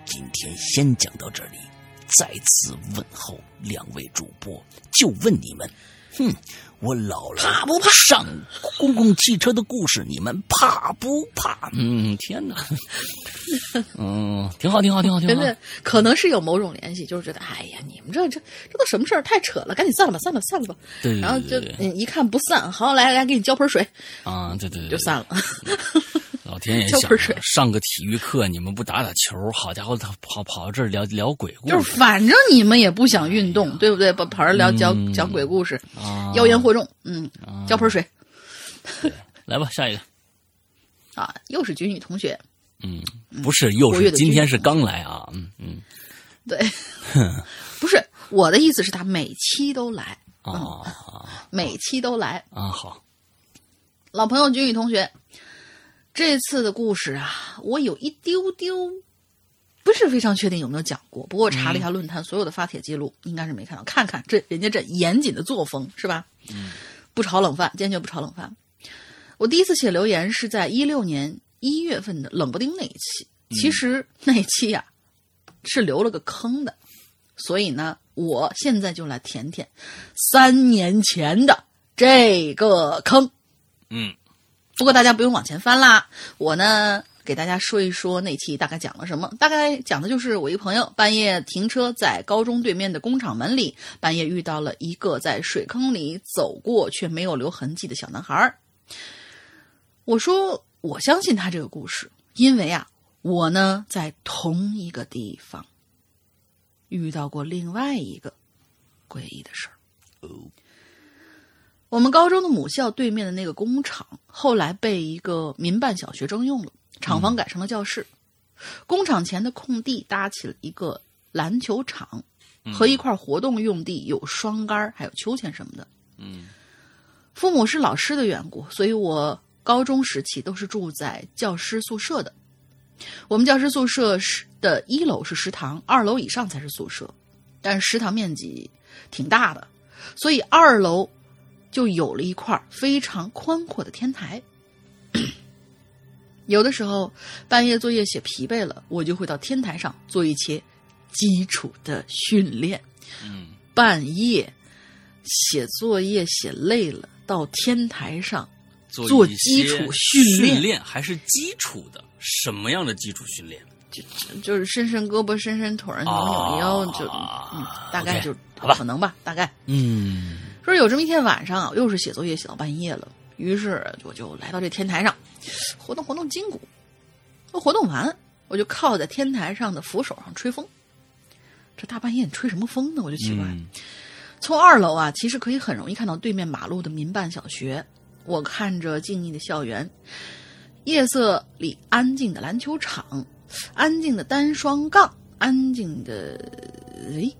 今天先讲到这里，再次问候两位主播，就问你们哼，我老了怕不怕上公共汽车的故事，你们怕不怕？嗯，天哪，嗯，挺好，挺好，挺好，挺好。觉得可能是有某种联系，就是觉得，哎呀，你们这这这都什么事儿，太扯了，赶紧散了吧，散了，散了吧。对，然后就一看不散，好，来来，给你浇盆水，啊，对对对，就散了。老天爷 想上个体育课，你们不打打球？好家伙，他跑跑到这儿聊聊鬼故事，就是反正你们也不想运动，对不对？把跑这聊讲嗯讲鬼故事，啊，妖言惑众，嗯，浇盆水来吧，下一个。啊，又是菊女同学，嗯，不是，又是今天是刚来啊，嗯嗯对，不是我的意思是，他每期都来，啊每期都来。啊好，老朋友君宇同学，这次的故事啊，我有一丢丢不是非常确定有没有讲过。不过我查了一下论坛所有的发帖记录，应该是没看到。看看这人家这严谨的作风是吧？嗯，不炒冷饭，坚决不炒冷饭。我第一次写留言是在一六年一月份的冷不丁那一期，其实那一期呀、是留了个坑的，所以呢，我现在就来填填三年前的这个坑。嗯不过大家不用往前翻啦，我呢给大家说一说那期大概讲了什么。大概讲的就是我一个朋友半夜停车在高中对面的工厂门里，半夜遇到了一个在水坑里走过却没有留痕迹的小男孩儿。我说我相信他这个故事，因为啊，我呢在同一个地方遇到过另外一个诡异的事儿。我们高中的母校对面的那个工厂，后来被一个民办小学征用了，厂房改成了教室。工厂前的空地搭起了一个篮球场，和一块活动用地，有双杆儿还有秋千什么的。嗯父母是老师的缘故，所以我高中时期都是住在教师宿舍的。我们教师宿舍是的一楼是食堂，二楼以上才是宿舍，但是食堂面积挺大的，所以二楼就有了一块非常宽阔的天台。有的时候半夜作业写疲惫了，我就会到天台上做一些基础的训练。嗯半夜写作业写累了，到天台上做一基础训练练还是基础的，什么样的基础训练？就就是伸伸胳膊、伸伸腿儿、扭扭腰，就嗯，大概就可能吧，大概。嗯说有这么一天晚上啊，又是写作业写到半夜了，于是我就来到这天台上，活动活动筋骨。我活动完，我就靠在天台上的扶手上吹风。这大半夜你吹什么风呢？我就奇怪。嗯从二楼啊，其实可以很容易看到对面马路的民办小学。我看着静谧的校园，夜色里安静的篮球场，安静的单双杠，安静的诶，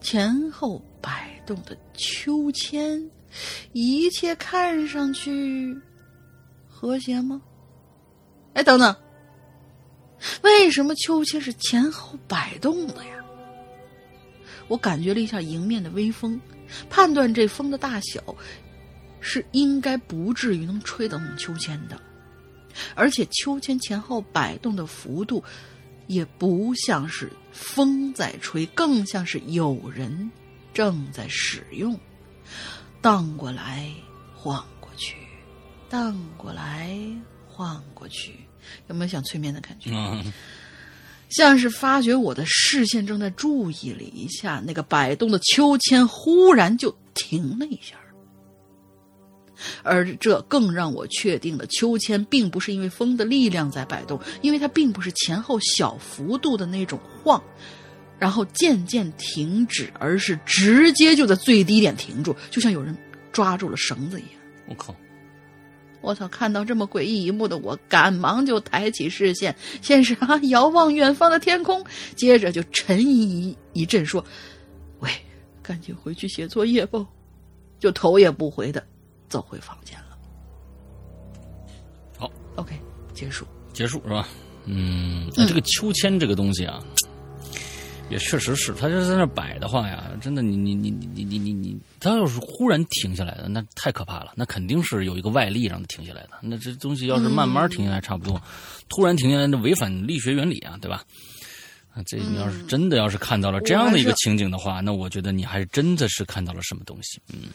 前后摆动的秋千，一切看上去和谐吗？哎，等等，为什么秋千是前后摆动的呀？我感觉了一下迎面的微风，判断这风的大小是应该不至于能吹倒秋千的，而且秋千前后摆动的幅度也不像是风在吹，更像是有人正在使用，荡过来晃过去，荡过来晃过去，有没有想催眠的感觉？嗯。像是发觉我的视线正在注意了一下，那个摆动的秋千忽然就停了一下，而这更让我确定了秋千并不是因为风的力量在摆动，因为它并不是前后小幅度的那种晃，然后渐渐停止，而是直接就在最低点停住，就像有人抓住了绳子一样。我靠，我操！看到这么诡异一幕的我，赶忙就抬起视线，先是啊遥望远方的天空，接着就沉吟一阵，说：“喂，赶紧回去写作业吧。”就头也不回的走回房间了。好，OK，结束。结束是吧？嗯，那这个秋千这个东西啊，也确实是，他就是在那摆的话呀，真的你，你你你你你你你，它要是忽然停下来的，那太可怕了，那肯定是有一个外力让他停下来的。那这东西要是慢慢停下来差不多，突然停下来，那违反力学原理啊，对吧？啊，这你要是真的要是看到了这样的一个情景的话，那我觉得你还是真的是看到了什么东西。嗯，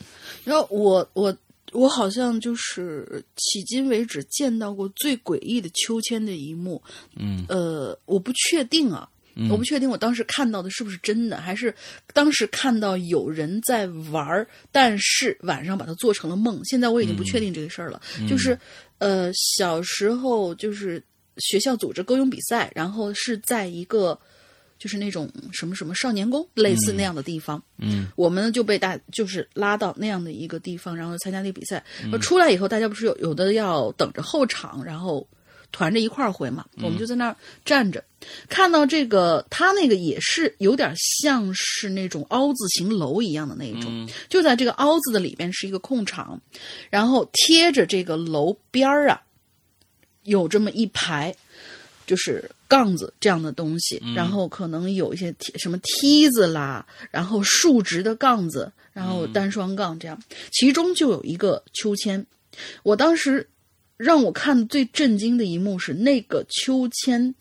然后我我我好像就是迄今为止见到过最诡异的秋千的一幕。嗯，呃，我不确定啊，我不确定我当时看到的是不是真的，还是当时看到有人在玩儿，但是晚上把它做成了梦。现在我已经不确定这个事儿了。就是呃，小时候就是学校组织歌咏比赛，然后是在一个。就是那种什么什么少年宫类似那样的地方，嗯，我们就被大就是拉到那样的一个地方，然后参加那个比赛。出来以后，大家不是有有的要等着候场，然后团着一块儿回嘛，我们就在那儿站着，看到这个他那个也是有点像是那种凹字形楼一样的那种，就在这个凹字的里边是一个空场，然后贴着这个楼边儿啊，有这么一排。就是杠子这样的东西，然后可能有一些梯什么梯子啦，然后竖直的杠子，然后单双杠这样，其中就有一个秋千。我当时让我看的最震惊的一幕是那个秋千，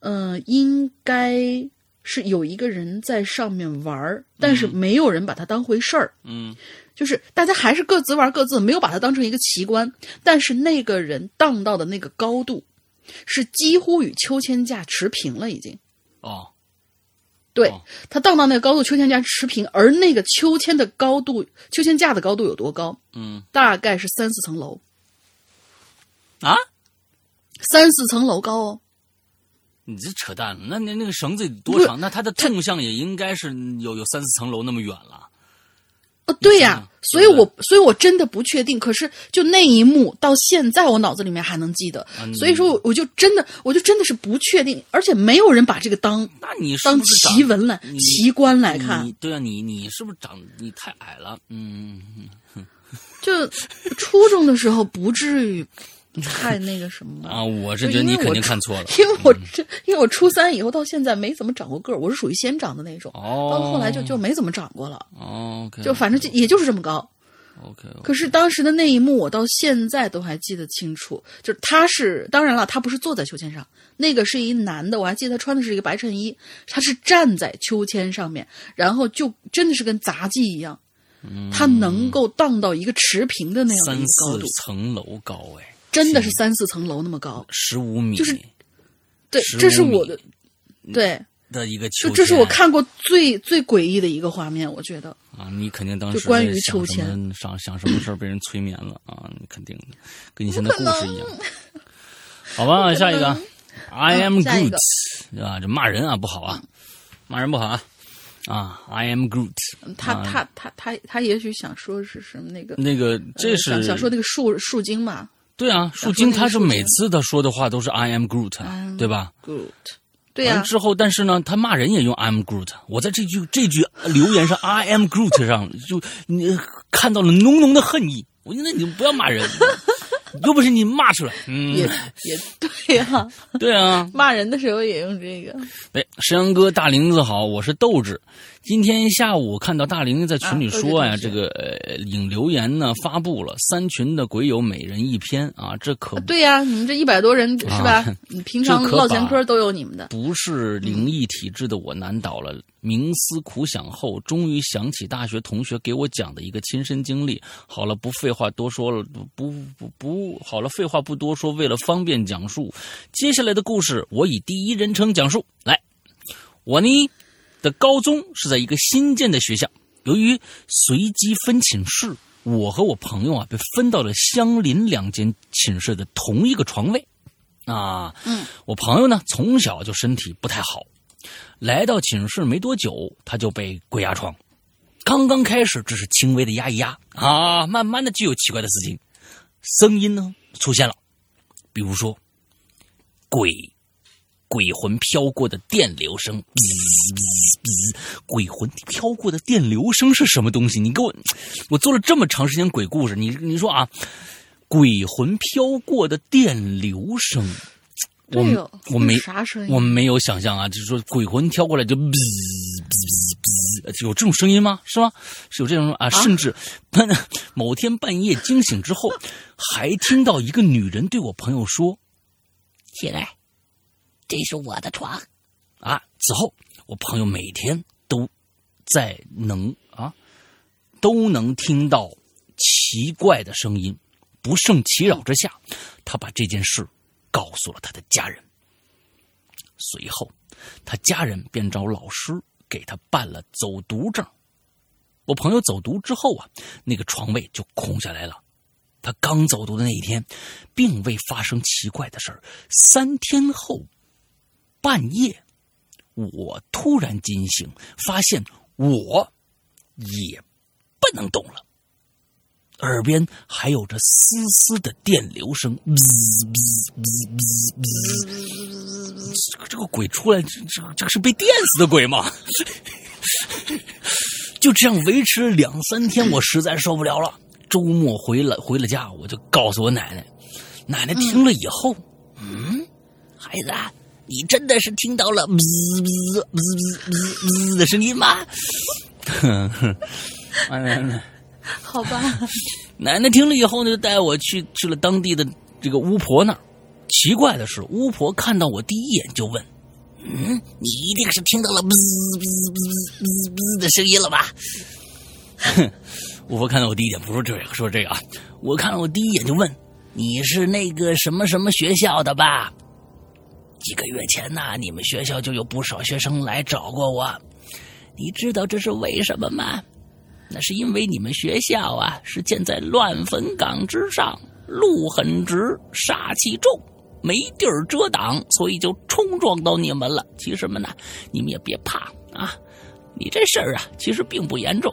嗯，应该是有一个人在上面玩儿，但是没有人把它当回事儿。嗯，就是大家还是各自玩各自，没有把它当成一个奇观。但是那个人荡到的那个高度。是几乎与秋千架持平了，已经。哦，对，它荡到那个高度，秋千架持平，而那个秋千的高度，秋千架的高度有多高？嗯，大概是三四层楼。啊，三四层楼高哦。你这扯淡！那那那个绳子多长？那它的纵向也应该是有有三四层楼那么远了。哦，对呀，所以我所以我真的不确定。可是就那一幕，到现在我脑子里面还能记得。所以说，我就真的，我就真的是不确定，而且没有人把这个当那你当奇闻来、奇观来看。对啊，你你是不是长你太矮了？嗯，就初中的时候不至于。太那个什么了。啊！我是觉得你肯定看错了，因为我这因为我初三以后到现在没怎么长过个儿，我是属于先长的那种，哦，到后来就就没怎么长过了，哦，就反正就也就是这么高，OK。可是当时的那一幕，我到现在都还记得清楚，就是他是当然了，他不是坐在秋千上，那个是一男的，我还记得他穿的是一个白衬衣，他是站在秋千上面，然后就真的是跟杂技一样，他能够荡到一个持平的那样的一个高度，层楼高哎。真的是三四层楼那么高，十五米，就是，对，这是我的，对。的一个秋千，这是我看过最最诡异的一个画面，我觉得。啊，你肯定当时关于秋千。想想什么事儿被人催眠了啊，你肯定的，跟你现在故事一样，好吧，下一个，I am Groot，对吧？这骂人啊不好啊，骂人不好啊，啊，I am Groot，他他他他他也许想说是什么那个那个这是想说那个树树精嘛。对啊，树精他是每次他说的话都是 I am Groot，对吧？Groot，对呀。完之后，但是呢，他骂人也用 I am Groot。我在这句这句留言上 I am Groot 上就你看到了浓浓的恨意。我觉得你不要骂人。又不是你骂出来，嗯，也也对啊，对啊，骂人的时候也用这个。哎，山羊哥，大林子好，我是豆子。今天下午看到大玲在群里说呀，这个呃引留言呢发布了三群的鬼友每人一篇啊，这可对呀，你们这一百多人是吧？你平常唠闲嗑都有你们的。不是灵异体质的我难倒了。冥思苦想后，终于想起大学同学给我讲的一个亲身经历。好了，不废话多说了，不不不，好了，废话不多说。为了方便讲述，接下来的故事我以第一人称讲述。来，我呢的高中是在一个新建的学校，由于随机分寝室，我和我朋友啊被分到了相邻两间寝室的同一个床位。啊，嗯，我朋友呢从小就身体不太好。来到寝室没多久，他就被鬼压床。刚刚开始只是轻微的压一压啊，慢慢的就有奇怪的事情，声音呢出现了，比如说鬼鬼魂飘过的电流声，鬼魂飘过的电流声是什么东西？你给我，我做了这么长时间鬼故事，你你说啊，鬼魂飘过的电流声。我我没啥声音，我没有想象啊，就是说鬼魂飘过来就哔哔哔，有这种声音吗？是吗？是有这种啊？甚至某天半夜惊醒之后，还听到一个女人对我朋友说：“起来，这是我的床。”啊，此后我朋友每天都在能啊都能听到奇怪的声音，不胜其扰之下，他把这件事告诉了他的家人。随后，他家人便找老师给他办了走读证。我朋友走读之后啊，那个床位就空下来了。他刚走读的那一天，并未发生奇怪的事儿。三天后，半夜，我突然惊醒，发现我也不能动了，耳边还有着丝丝的电流声。这个这个鬼出来，这这这个是被电死的鬼吗？就这样维持了两三天，我实在受不了了。周末回了回了家，我就告诉我奶奶。奶奶听了以后，嗯，孩子，你真的是听到了“滋滋滋滋滋”的声音吗？哼哼，奶奶，好吧。奶奶听了以后呢，就带我去去了当地的这个巫婆那儿。奇怪的是，巫婆看到我第一眼就问：“嗯，你一定是听到了‘滋滋滋滋滋’的声音了吧？”哼。巫婆看到我第一眼不说这个，说这个啊，我看到我第一眼就问：“你是那个什么什么学校的吧？”几个月前呐，你们学校就有不少学生来找过我。你知道这是为什么吗？那是因为你们学校啊是建在乱坟岗之上，路很直，煞气重，没地儿遮挡，所以就冲撞到你们了。其实嘛呢，你们也别怕啊，你这事儿啊其实并不严重。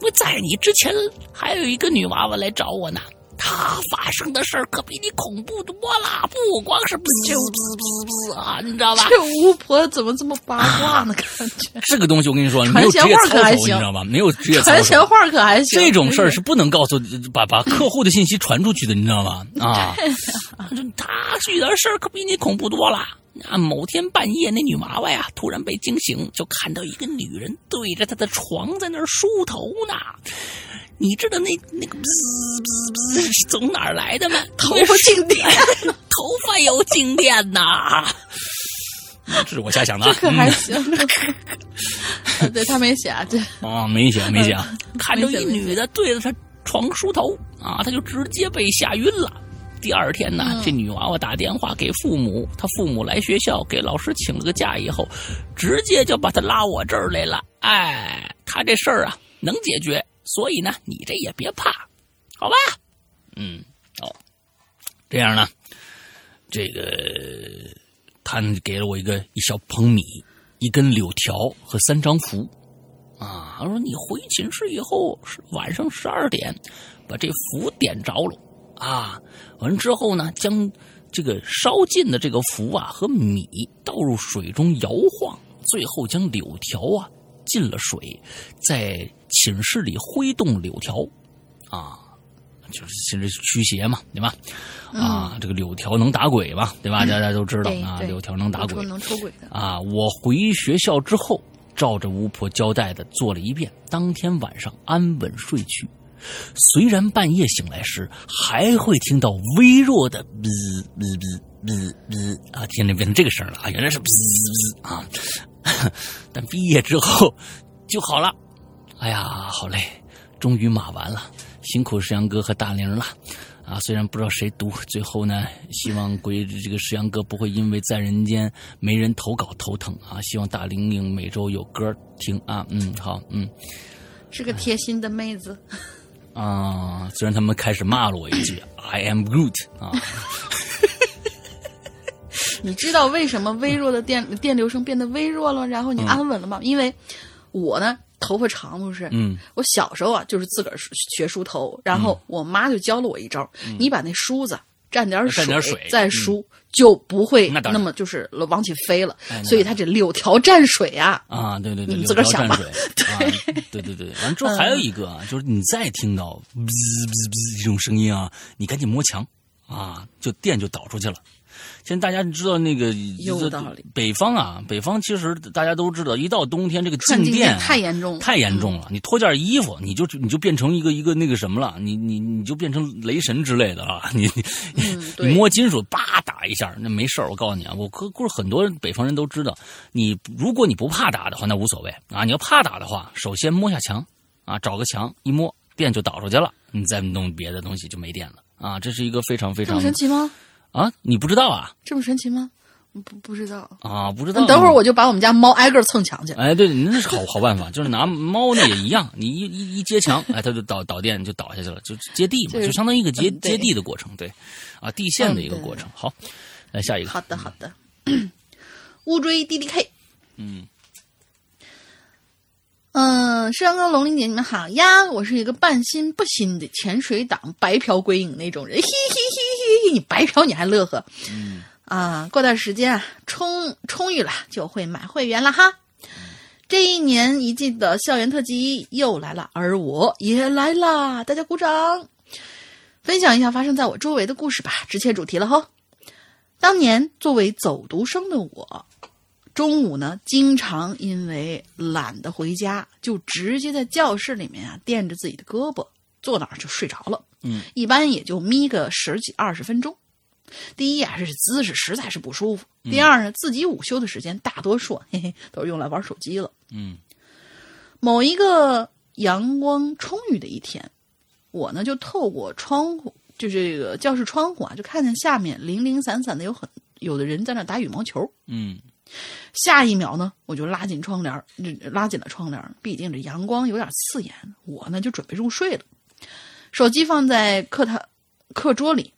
我在你之前还有一个女娃娃来找我呢，她发生的事儿可比你恐怖多了，不光是滋滋滋滋啊，你知道吧？这巫婆怎么这么八卦呢？感觉这个东西我跟你说，没有职业操守，你知道吗？没有职业操守。传闲话可还行？这种事儿是不能告诉把把客户的信息传出去的，你知道吗？啊，他遇到事儿可比你恐怖多了。啊！某天半夜，那女娃娃呀，突然被惊醒，就看到一个女人对着她的床在那儿梳头呢。你知道那那个滋滋滋是从哪儿来的吗？头发静电，头发有静电呐！这是我瞎想的，这可还行。对他没写，对啊，没写没写。看着一女的对着他床梳头啊，他就直接被吓晕了。第二天呢，这女娃娃打电话给父母，她父母来学校给老师请了个假，以后直接就把她拉我这儿来了。哎，她这事儿啊能解决，所以呢，你这也别怕，好吧？嗯，好，这样呢，这个他给了我一个一小捧米、一根柳条和三张符啊。他说你回寝室以后是晚上十二点，把这符点着了。啊，完之后呢，将这个烧尽的这个符啊和米倒入水中摇晃，最后将柳条啊进了水，在寝室里挥动柳条，啊，就是其实驱邪嘛，对吧？啊，这个柳条能打鬼吧，对吧？大家都知道啊，柳条能打鬼，能抽鬼的啊。我回学校之后，照着巫婆交代的做了一遍，当天晚上安稳睡去。虽然半夜醒来时还会听到微弱的“哔哔哔哔哔”啊，听着变成这个声了啊，原来是“哔哔哔”啊，但毕业之后就好了。哎呀，好累，终于码完了，辛苦石阳哥和大玲了啊！虽然不知道谁读，最后呢，希望鬼这个石阳哥不会因为在人间没人投稿头疼啊！希望大玲玲每周有歌听啊！嗯，好，嗯，是个贴心的妹子。啊！虽然他们开始骂了我一句 “I am Groot” 啊，你知道为什么微弱的电 电流声变得微弱了，然后你安稳了吗？因为我呢，头发长不是？嗯，我小时候啊，就是自个儿学梳头，然后我妈就教了我一招：你把那梳子蘸点水，点水再梳，就不会那么就是往起飞了。所以它这柳条蘸水啊，啊，对对对，你们自个儿想吧。对对对对，完之后还有一个啊，就是你再听到“滋滋滋”这种声音啊，你赶紧摸墙啊，就电就导出去了。现在大家知道那个这有道理北方啊，北方其实大家都知道，一到冬天这个静静电啊太严重了，太严重了，你脱件衣服，你就你就变成一个一个那个什么了，你你你就变成雷神之类的了，你你嗯，你，摸金属，叭打一下，那没事儿。我告诉你啊，我可估计很多北方人都知道，你如果你不怕打的话，那无所谓啊。你要怕打的话，首先摸下墙啊，找个墙一摸，电就导出去了，你再弄别的东西就没电了啊。这是一个非常非常神奇吗？啊，你不知道啊这么神奇吗？不不知道。啊，不知道。等会儿我就把我们家猫挨个蹭墙去。哎，对，那是好好办法，就是拿猫呢也一样，你一一一接墙，哎，它就导导电就导下去了，就接地嘛，就相当于一个接嗯接地的过程，对，啊，地线的一个过程。好，来下一个，好的好的。乌锥 D D K，嗯嗯，山哥、龙玲姐，你们好呀！我是一个半新不新的潜水党，白嫖归影那种人，嘿嘿嘿嘿嘿，你白嫖你还乐呵？嗯啊，过段时间啊，充充裕了就会买会员了哈。这一年一季的校园特辑又来了，而我也来啦！大家鼓掌，分享一下发生在我周围的故事吧。直切主题了哈。当年作为走读生的我，中午呢，经常因为懒得回家，就直接在教室里面啊垫着自己的胳膊，坐那儿就睡着了。嗯，一般也就眯个十几二十分钟。第一啊，这是姿势实在是不舒服；第二呢，自己午休的时间大多数嘿嘿都是用来玩手机了。嗯某一个阳光充裕的一天，我呢就透过窗户，就是这个教室窗户啊，就看见下面零零散散的有很有的人在那打羽毛球。嗯下一秒呢，我就拉紧窗帘拉紧了窗帘，毕竟这阳光有点刺眼，我呢就准备入睡了。手机放在课堂课桌里，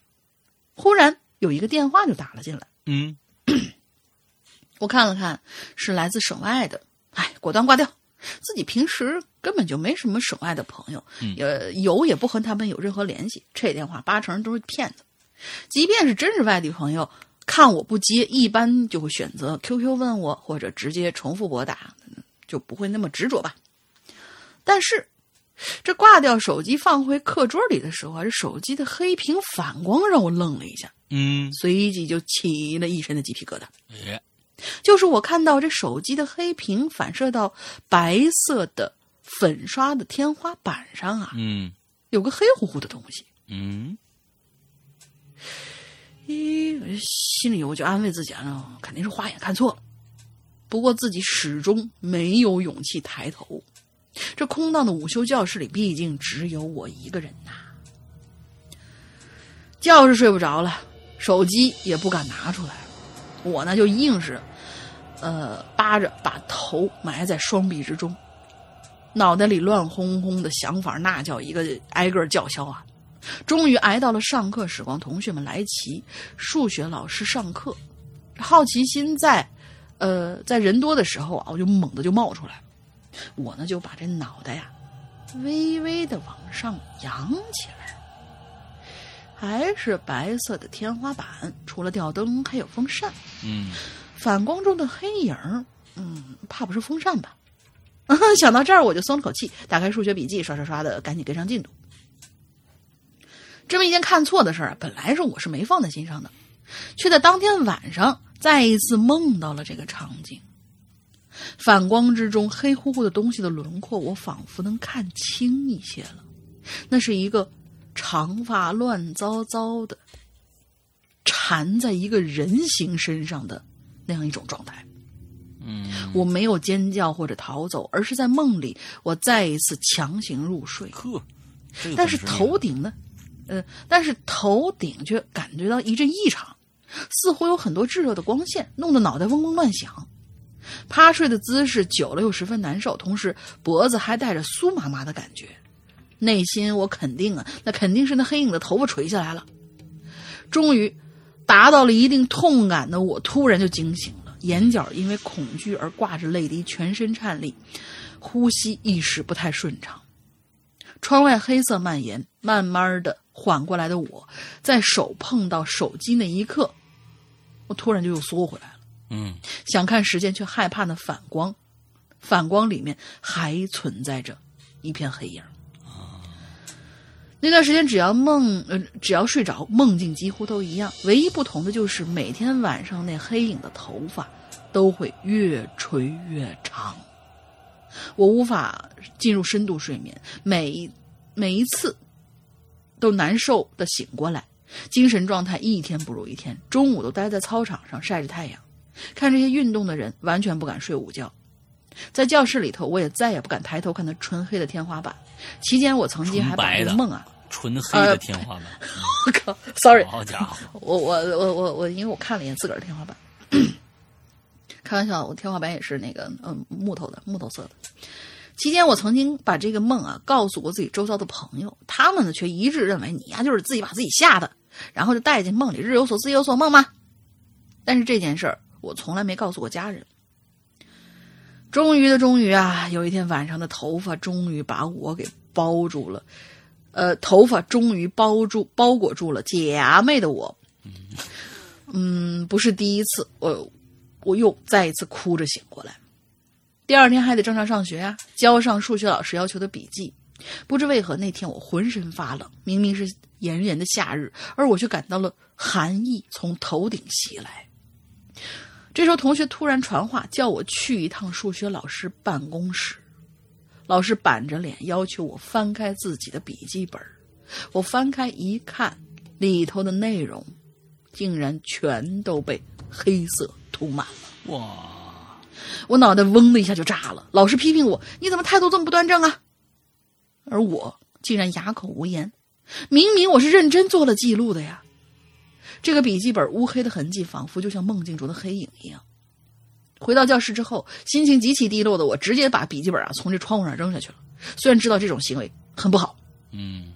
忽然有一个电话就打了进来。嗯 我看了看，是来自省外的，哎，果断挂掉。自己平时根本就没什么省外的朋友，呃，有也不和他们有任何联系。这电话八成都是骗子。即便是真是外地朋友，看我不接，一般就会选择 QQ 问我，或者直接重复拨打，就不会那么执着吧。但是，这挂掉手机放回课桌里的时候啊，这手机的黑屏反光让我愣了一下，嗯，随即就起了一身的鸡皮疙瘩。哎，就是我看到这手机的黑屏反射到白色的粉刷的天花板上啊，嗯有个黑乎乎的东西。嗯咦，我心里我就安慰自己啊，肯定是花眼看错了。不过自己始终没有勇气抬头。这空荡的午休教室里，毕竟只有我一个人呐。觉是睡不着了，手机也不敢拿出来。我呢就硬是，呃，扒着把头埋在双臂之中，脑袋里乱哄哄的想法，那叫一个挨个叫嚣啊！终于挨到了上课时光，同学们来齐，数学老师上课，好奇心在，呃，在人多的时候啊，我就猛地就冒出来了。我呢就把这脑袋呀、微微的往上扬起来，还是白色的天花板，除了吊灯还有风扇，嗯反光中的黑影儿，嗯，怕不是风扇吧？想到这儿我就松了口气，打开数学笔记，刷刷刷的赶紧跟上进度。这么一件看错的事儿啊，本来是我是没放在心上的，却在当天晚上再一次梦到了这个场景。反光之中，黑乎乎的东西的轮廓，我仿佛能看清一些了。那是一个长发乱糟糟的，缠在一个人形身上的那样一种状态。嗯，我没有尖叫或者逃走，而是在梦里，我再一次强行入睡。呵，这个但是头顶呢，呃，但是头顶却感觉到一阵异常，似乎有很多炙热的光线，弄得脑袋嗡嗡乱响。趴睡的姿势久了又十分难受，同时脖子还带着酥麻麻的感觉。内心我肯定啊，那肯定是那黑影的头发垂下来了。终于达到了一定痛感的我，突然就惊醒了，眼角因为恐惧而挂着泪滴，全身颤栗，呼吸一时不太顺畅。窗外黑色蔓延，慢慢的缓过来的我，在手碰到手机那一刻，我突然就又缩回来了。嗯想看时间，却害怕那反光，反光里面还存在着一片黑影。那段时间只要梦，呃，只要睡着，梦境几乎都一样，唯一不同的就是每天晚上那黑影的头发都会越垂越长。我无法进入深度睡眠，每一每一次都难受的醒过来，精神状态一天不如一天。中午都待在操场上晒着太阳，看这些运动的人，完全不敢睡午觉。在教室里头，我也再也不敢抬头看那纯黑的天花板。期间，我曾经还把这个梦啊，纯黑的天花板。我靠，sorry，好家伙，我我我我我，因为我看了一眼自个儿的天花板，开玩笑，我天花板也是那个嗯木头的木头色的。期间，我曾经把这个梦啊告诉过自己周遭的朋友，他们呢却一致认为你呀就是自己把自己吓的，然后就带进梦里，日有所思夜有所梦嘛。但是这件事儿，我从来没告诉过家人。终于的终于啊，有一天晚上的头发终于把我给包住了，呃，头发终于包住包裹住了假寐的我。嗯，不是第一次，我我又再一次哭着醒过来。第二天还得正常上学啊，交上数学老师要求的笔记。不知为何那天我浑身发冷，明明是炎炎的夏日，而我却感到了寒意从头顶袭来。这时候，同学突然传话，叫我去一趟数学老师办公室。老师板着脸要求我翻开自己的笔记本。我翻开一看，里头的内容竟然全都被黑色涂满了。哇！我脑袋嗡的一下就炸了。老师批评我：“你怎么态度这么不端正啊？”而我竟然哑口无言。明明我是认真做了记录的呀。这个笔记本乌黑的痕迹，仿佛就像梦境中的黑影一样。回到教室之后，心情极其低落的我，直接把笔记本啊从这窗户上扔下去了。虽然知道这种行为很不好，嗯。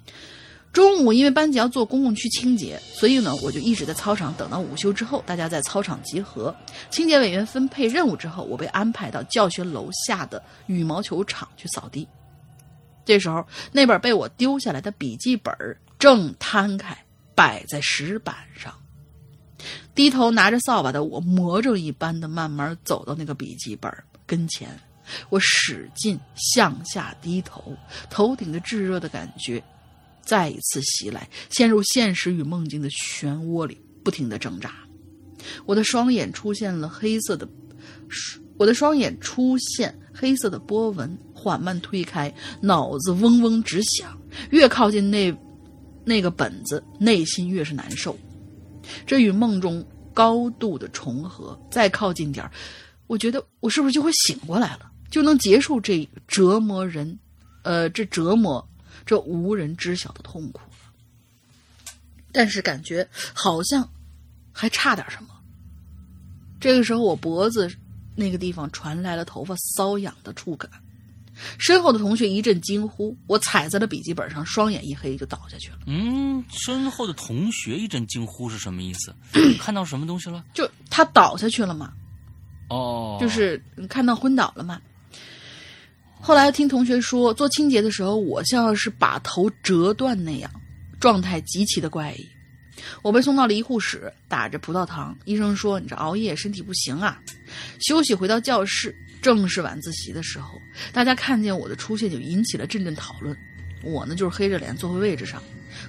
中午因为班级要做公共区清洁，所以呢，我就一直在操场等到午休之后，大家在操场集合。清洁委员分配任务之后，我被安排到教学楼下的羽毛球场去扫地。这时候，那本被我丢下来的笔记本正摊开。摆在石板上，低头拿着扫把的我，魔怔一般的慢慢走到那个笔记本跟前。我使劲向下低头，头顶的炙热的感觉再一次袭来，陷入现实与梦境的漩涡里，不停的挣扎。我的双眼出现了黑色的，我的双眼出现黑色的波纹，缓慢推开，脑子嗡嗡直响，越靠近那。那个本子，内心越是难受。这与梦中高度的重合，再靠近点我觉得我是不是就会醒过来了，就能结束这折磨人，呃，这折磨这无人知晓的痛苦但是感觉好像还差点什么。这个时候，我脖子那个地方传来了头发瘙痒的触感。身后的同学一阵惊呼，我踩在了笔记本上，双眼一黑就倒下去了。嗯，身后的同学一阵惊呼是什么意思？看到什么东西了？就他倒下去了嘛。哦，就是看到昏倒了嘛。后来听同学说，做清洁的时候，我像是把头折断那样，状态极其的怪异。我被送到了医护室，打着葡萄糖。医生说：“你这熬夜身体不行啊，休息。”回到教室。正是晚自习的时候，大家看见我的出现就引起了阵阵讨论。我呢就是黑着脸坐回位置上，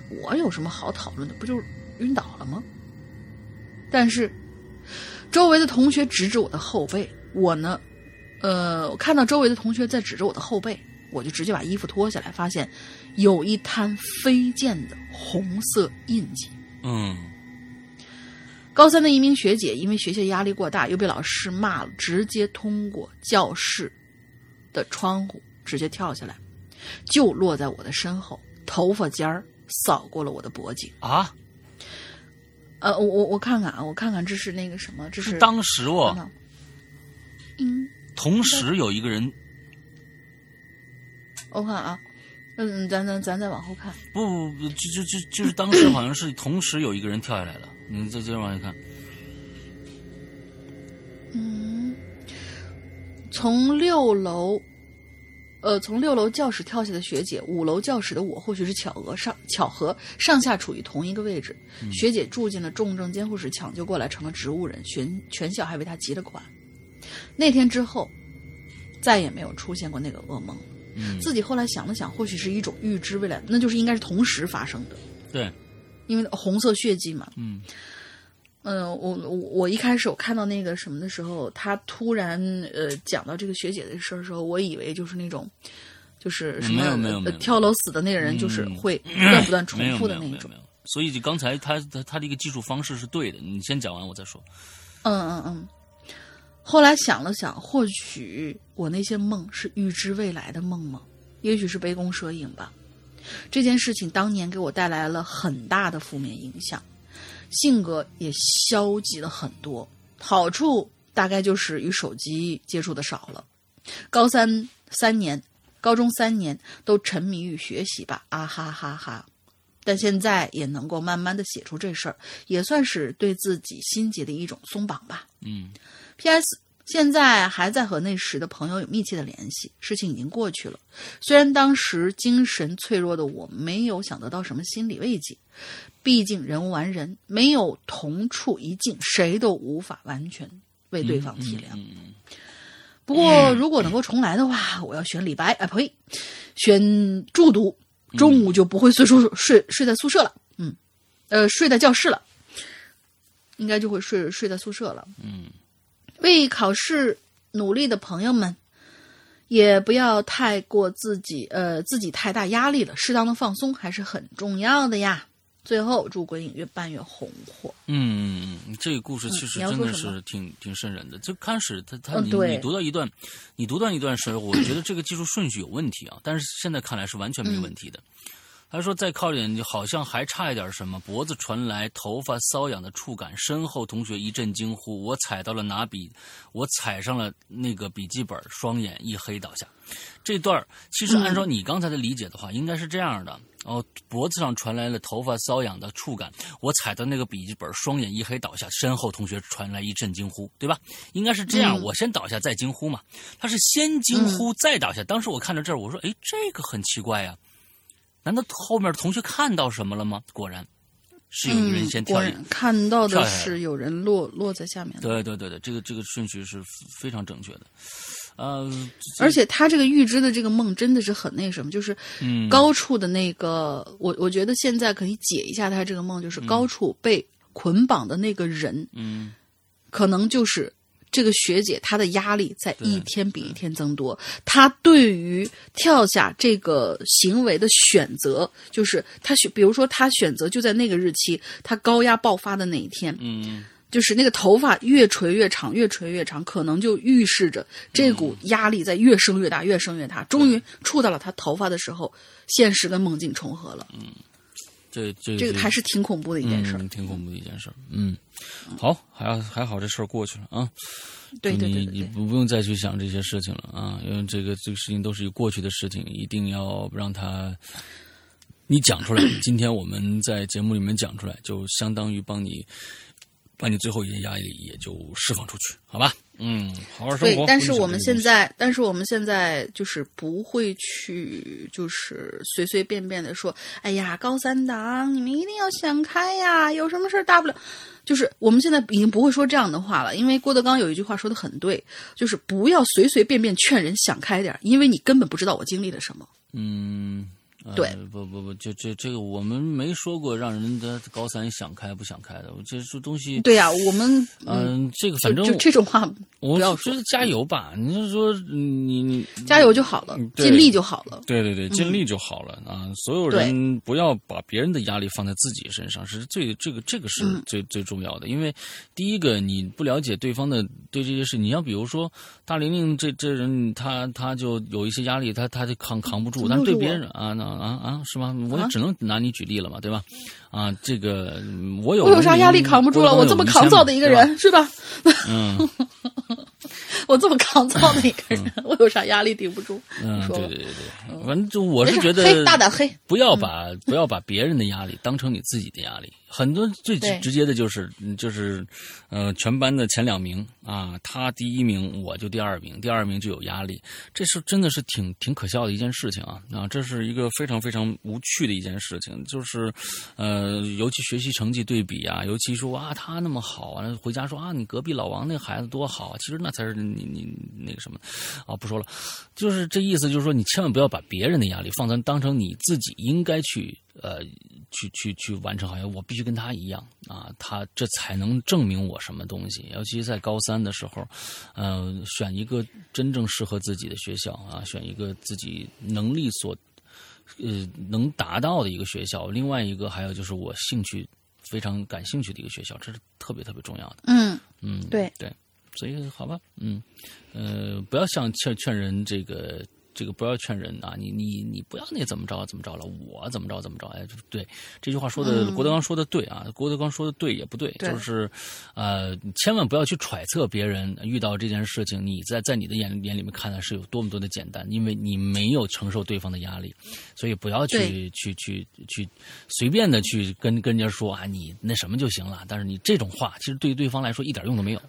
我有什么好讨论的？不就是晕倒了吗？但是周围的同学指着我的后背，我呢，呃，我看到周围的同学在指着我的后背，我就直接把衣服脱下来，发现有一滩飞溅的红色印记。嗯。高三的一名学姐，因为学习压力过大，又被老师骂了，直接通过教室的窗户直接跳下来，就落在我的身后，头发尖儿扫过了我的脖颈啊！呃，我我我看看啊，我看看这是那个什么？这是当时我，嗯，同时有一个人，我看啊，嗯，咱咱咱再往后看，不不不，就就就就是当时好像是同时有一个人跳下来了。你再接着往下看。嗯，从六楼，呃，从六楼教室跳下的学姐，五楼教室的我，或许是巧合上巧合，上下处于同一个位置。学姐住进了重症监护室，抢救过来成了植物人，全全校还为她集了款。那天之后，再也没有出现过那个噩梦。自己后来想了想，或许是一种预知未来，那就是应该是同时发生的，对，因为红色血迹嘛。嗯嗯，我我我一开始我看到那个什么的时候，他突然呃讲到这个学姐的事儿的时候，我以为就是那种，就是什么没有没有没有呃跳楼死的那个人，就是会不 断不断重复的那一种没有没有没。有。所以就刚才他他他的一个技术方式是对的，你先讲完我再说。嗯嗯嗯。后来想了想，或许我那些梦是预知未来的梦吗？也许是杯弓蛇影吧。这件事情当年给我带来了很大的负面影响，性格也消极了很多。好处大概就是与手机接触的少了。高三三年，高中三年都沉迷于学习吧，啊哈哈哈。但现在也能够慢慢的写出这事儿，也算是对自己心结的一种松绑吧。嗯 P.S. 现在还在和那时的朋友有密切的联系，事情已经过去了。虽然当时精神脆弱的我没有想得到什么心理慰藉，毕竟人无完人，没有同处一境，谁都无法完全为对方体谅。嗯不过，如果能够重来的话，我要选李白，啊呸，选住读，中午就不会睡宿睡睡在宿舍了，嗯，呃，睡在教室了，应该就会睡睡在宿舍了。嗯为考试努力的朋友们，也不要太过自己呃自己太大压力了，适当的放松还是很重要的呀。最后，祝鬼影越办越红火。嗯嗯嗯，这个故事其实真的是挺挺瘆人的。就开始他他你嗯你读到一段，你读到一段时候，我觉得这个技术顺序有问题啊，但是现在看来是完全没问题的。他说再靠点，好像还差一点什么。脖子传来头发瘙痒的触感，身后同学一阵惊呼：“我踩到了拿笔，我踩上了那个笔记本，双眼一黑倒下。”这段儿其实按照你刚才的理解的话，应该是这样的。哦，脖子上传来了头发瘙痒的触感，我踩到那个笔记本，双眼一黑倒下，身后同学传来一阵惊呼，对吧？应该是这样，嗯我先倒下再惊呼嘛。他是先惊呼再倒下。当时我看到这儿，我说：“哎，这个很奇怪呀、难道后面的同学看到什么了吗？”果然是有人先跳看到的跳是有人落落在下面的。对对对对，这个这个顺序是非常正确的。呃，而且他这个预知的这个梦真的是很那什么，就是嗯高处的那个，我我觉得现在可以解一下他这个梦，就是高处被捆绑的那个人，嗯可能就是这个学姐，她的压力在一天比一天增多。她对于跳下这个行为的选择，就是她选，比如说她选择就在那个日期，她高压爆发的那一天，嗯就是那个头发越垂越长，越垂越长，可能就预示着这股压力在越升越大，越升越大。终于触到了她头发的时候，现实跟梦境重合了。这这这个还是挺恐怖的一件事。嗯，挺恐怖的一件事。嗯，好，还还好这事儿过去了啊。对对你对你不不用再去想这些事情了啊，因为这个这个事情都是一过去的事情，一定要让它你讲出来。今天我们在节目里面讲出来，就相当于帮你把你最后一些压力也就释放出去，好吧？嗯，好好生活。，对但是我们现在，但是我们现在就是不会去，就是随随便便的说，哎呀，高三党，你们一定要想开呀，有什么事儿大不了。就是我们现在已经不会说这样的话了，因为郭德纲有一句话说的很对，就是不要随随便便劝人想开点儿，因为你根本不知道我经历了什么。嗯，呃对不不不，就这这个我们没说过让人的高三想开不想开的，这这东西，对呀、我们嗯、这个反正就这种话我不要说觉得加油吧，你就说你你加油就好了尽力就好了。对对对，尽力就好了、啊！所有人不要把别人的压力放在自己身上，是最这个这个是最、最重要的。因为第一个，你不了解对方的对这些事，你要比如说大玲玲这这人，他他就有一些压力，他他就扛扛不住，但是对别人啊那啊啊是吗？我也只能拿你举例了嘛，对吧？啊，这个嗯我有我有啥压力扛不住了？我这么抗造的一个，人，是吧？嗯 我这么抗造的一个人，我有啥压力顶不住？嗯，说对对对对，反正就我是觉得黑大胆黑，不要把不要把别人的压力当成你自己的压力。很多最对。直接的就是嗯就是，呃，全班的前两名啊，他第一名，我就第二名，第二名就有压力，这是真的是挺挺可笑的一件事情啊啊，这是一个非常非常无趣的一件事情，就是，呃，尤其学习成绩对比啊，尤其说啊他那么好啊，回家说啊你隔壁老王那孩子多好啊，其实那才是你你那个什么啊，不说了，就是这意思，就是说你千万不要把别人的压力放在当成你自己应该去呃去去去完成，好像我必须跟他一样啊，他这才能证明我什么东西。尤其在高三的时候，呃，选一个真正适合自己的学校啊，选一个自己能力所呃能达到的一个学校。另外一个还有就是我兴趣非常感兴趣的一个学校，这是特别特别重要的。嗯，嗯，对对，所以好吧，嗯，呃，不要像劝劝人这个这个不要劝人啊，你你你不要那怎么着怎么着了，我怎么着怎么着，哎，对，这句话说的、郭德纲说的对啊，郭德纲说的对也不对，对就是呃，千万不要去揣测别人遇到这件事情，你在在你的眼眼里面看来是有多么多的简单，因为你没有承受对方的压力，所以不要去去去去随便的去跟跟人家说啊，你那什么就行了，但是你这种话其实对于对方来说一点用都没有。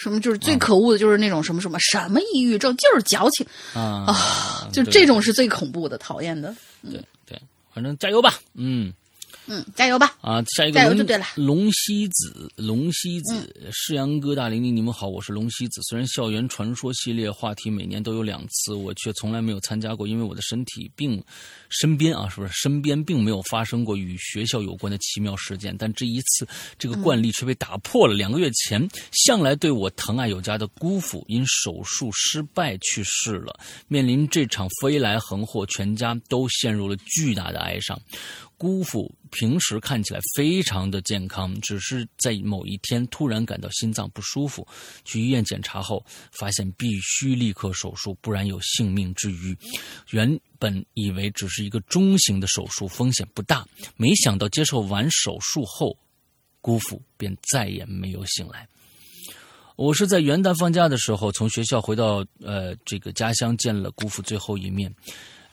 什么就是最可恶的，就是那种什么什么什么抑郁症，就是矫情啊啊，就这种是最恐怖的、讨厌的。对对，反正加油吧，嗯嗯，加油吧！啊，下一个龙加油就对了嗯龙西子，龙西子，世阳哥大玲玲，你们好，我是龙西子。虽然校园传说系列话题每年都有两次，我却从来没有参加过，因为我的身体并身边啊，是不是身边并没有发生过与学校有关的奇妙事件？但这一次，这个惯例却被打破了。两个月前，向来对我疼爱有加的姑父因手术失败去世了。面临这场飞来横祸，全家都陷入了巨大的哀伤。姑父平时看起来非常的健康，只是在某一天突然感到心脏不舒服，去医院检查后发现必须立刻手术，不然有性命之虞。原本以为只是一个中型的手术，风险不大，没想到接受完手术后，姑父便再也没有醒来。我是在元旦放假的时候从学校回到呃这个家乡见了姑父最后一面。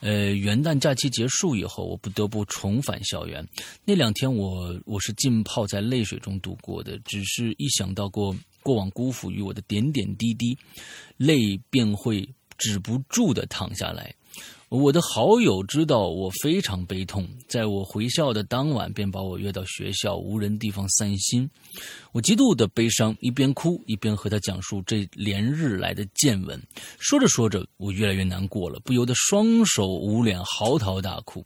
呃，元旦假期结束以后，我不得不重返校园。那两天我我是浸泡在泪水中度过的，只是一想到过过往辜负于我的点点滴滴，泪便会止不住的淌下来。我的好友知道我非常悲痛，在我回校的当晚，便把我约到学校无人地方散心。我极度的悲伤，一边哭一边和他讲述这连日来的见闻。说着说着，我越来越难过了，不由得双手捂脸，嚎啕大哭。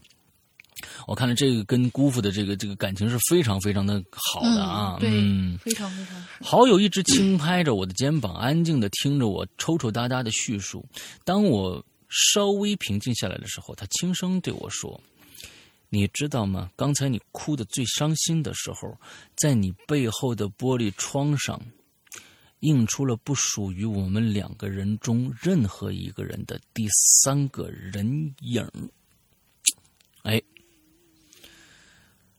我看了这个跟姑父的这个这个感情是非常非常的好的啊，对，嗯非常非常。好友一直轻拍着我的肩膀，安静的听着我抽抽搭搭的叙述。当我稍微平静下来的时候，他轻声对我说：“你知道吗？刚才你哭得最伤心的时候，在你背后的玻璃窗上，映出了不属于我们两个人中任何一个人的第三个人影。”哎，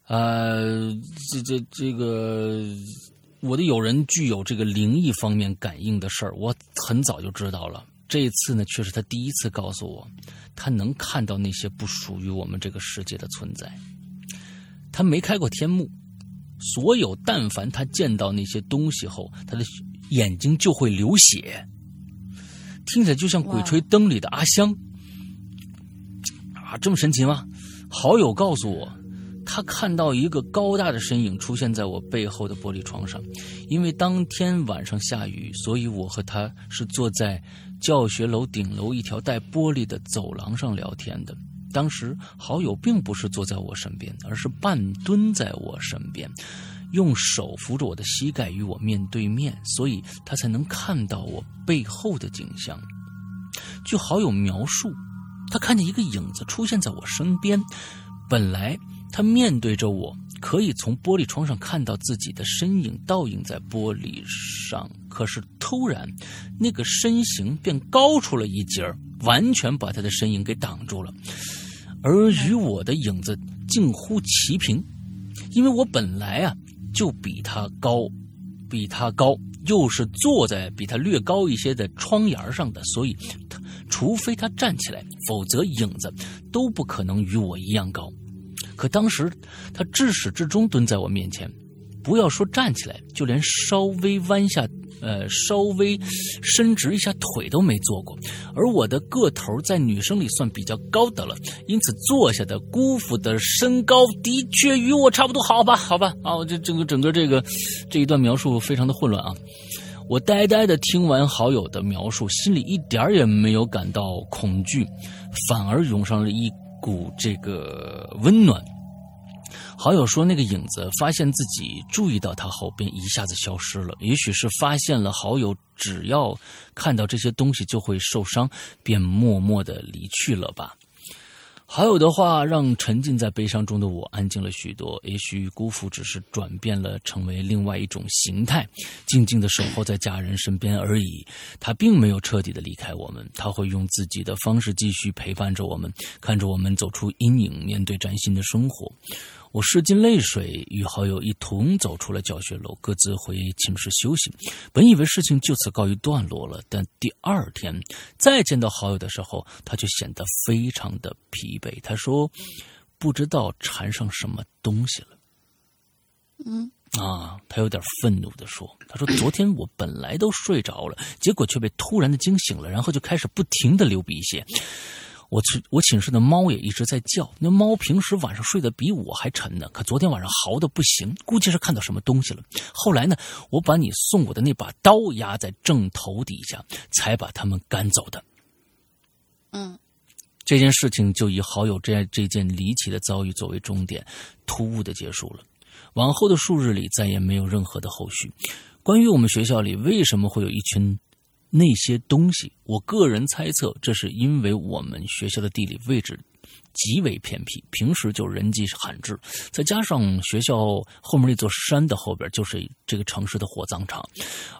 呃，这这这个，我的友人具有这个灵异方面感应的事儿，我很早就知道了。这一次呢，却是他第一次告诉我，他能看到那些不属于我们这个世界的存在。他没开过天幕，所有但凡他见到那些东西后，他的眼睛就会流血，听起来就像《鬼吹灯》里的阿香啊，这么神奇吗？好友告诉我，他看到一个高大的身影出现在我背后的玻璃窗上。因为当天晚上下雨，所以我和他是坐在教学楼顶楼一条带玻璃的走廊上聊天的。当时好友并不是坐在我身边，而是半蹲在我身边，用手扶着我的膝盖与我面对面，所以他才能看到我背后的景象。据好友描述，他看见一个影子出现在我身边，本来他面对着我，可以从玻璃窗上看到自己的身影倒映在玻璃上，可是突然，那个身形便高出了一截，完全把他的身影给挡住了，而与我的影子近乎齐平，因为我本来啊就比他高，比他高，又是坐在比他略高一些的窗沿上的，所以他除非他站起来，否则影子都不可能与我一样高。可当时他至始至终蹲在我面前，不要说站起来，就连稍微弯下，呃，稍微伸直一下腿都没做过。而我的个头在女生里算比较高的了，因此坐下的姑父的身高的确与我差不多。好吧，好吧，啊，我这整个整个这个这一段描述非常的混乱啊。我呆呆的听完好友的描述，心里一点也没有感到恐惧，反而涌上了一股这个温暖。好友说，那个影子发现自己注意到他后，便一下子消失了。也许是发现了好友只要看到这些东西就会受伤，便默默的离去了吧。好友的话让沉浸在悲伤中的我安静了许多。也许辜负只是转变了，成为另外一种形态，静静的守候在家人身边而已。他并没有彻底的离开我们，他会用自己的方式继续陪伴着我们，看着我们走出阴影，面对崭新的生活。我拭尽泪水，与好友一同走出了教学楼，各自回寝室休息。本以为事情就此告一段落了，但第二天再见到好友的时候，他就显得非常的疲惫。他说：“不知道缠上什么东西了。”嗯啊，他有点愤怒地说：“他说昨天我本来都睡着了，结果却被突然的惊醒了，然后就开始不停的流鼻血。我寝我寝室的猫也一直在叫，那猫平时晚上睡得比我还沉呢，可昨天晚上嚎的不行，估计是看到什么东西了。后来呢，我把你送我的那把刀压在正头底下，才把他们赶走的。嗯这件事情就以好友这这件离奇的遭遇作为终点，突兀的结束了。往后的数日里，再也没有任何的后续。关于我们学校里为什么会有一群那些东西，我个人猜测，这是因为我们学校的地理位置极为偏僻，平时就人迹罕至，再加上学校后面那座山的后边就是这个城市的火葬场。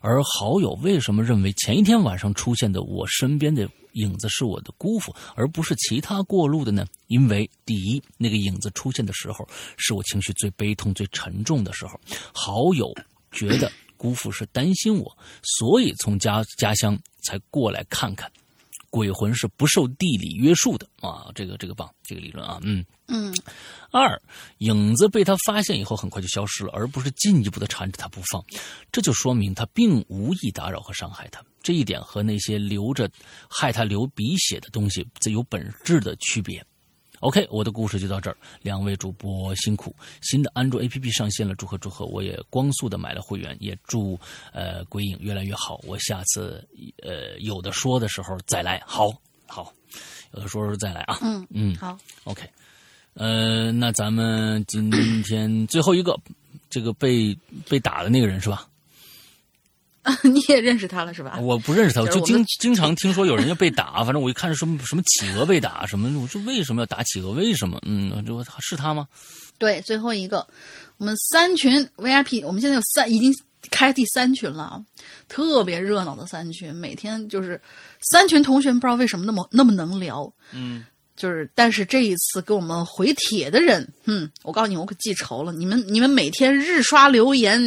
而好友为什么认为前一天晚上出现的我身边的影子是我的姑父，而不是其他过路的呢？因为第一，那个影子出现的时候是我情绪最悲痛、最沉重的时候，好友觉得姑父是担心我，所以从家家乡才过来看看。鬼魂是不受地理约束的啊，这个这个棒，这个理论啊，嗯。嗯二，影子被他发现以后很快就消失了，而不是进一步的缠着他不放，这就说明他并无意打扰和伤害他。这一点和那些流着害他流鼻血的东西这有本质的区别。OK，我的故事就到这儿，两位主播辛苦。新的安卓 APP 上线了，祝贺祝贺！我也光速的买了会员，也祝呃鬼影越来越好。我下次呃有的说的时候再来，好好，有的说时候再来啊。嗯嗯，好，OK，呃，那咱们今天最后一个，这个被被打的那个人是吧？你也认识他了是吧？我不认识他，我就经经常听说有人要被打，反正我一看是什么什么企鹅被打什么，我说为什么要打企鹅？为什么？嗯，就是他吗？对，最后一个，我们三群 VIP，我们现在有三，已经开第三群了，啊，特别热闹的三群，每天就是三群同学，不知道为什么那么那么能聊，嗯，就是，但是这一次给我们回帖的人，嗯，我告诉你，我可记仇了。你们你们每天日刷留言，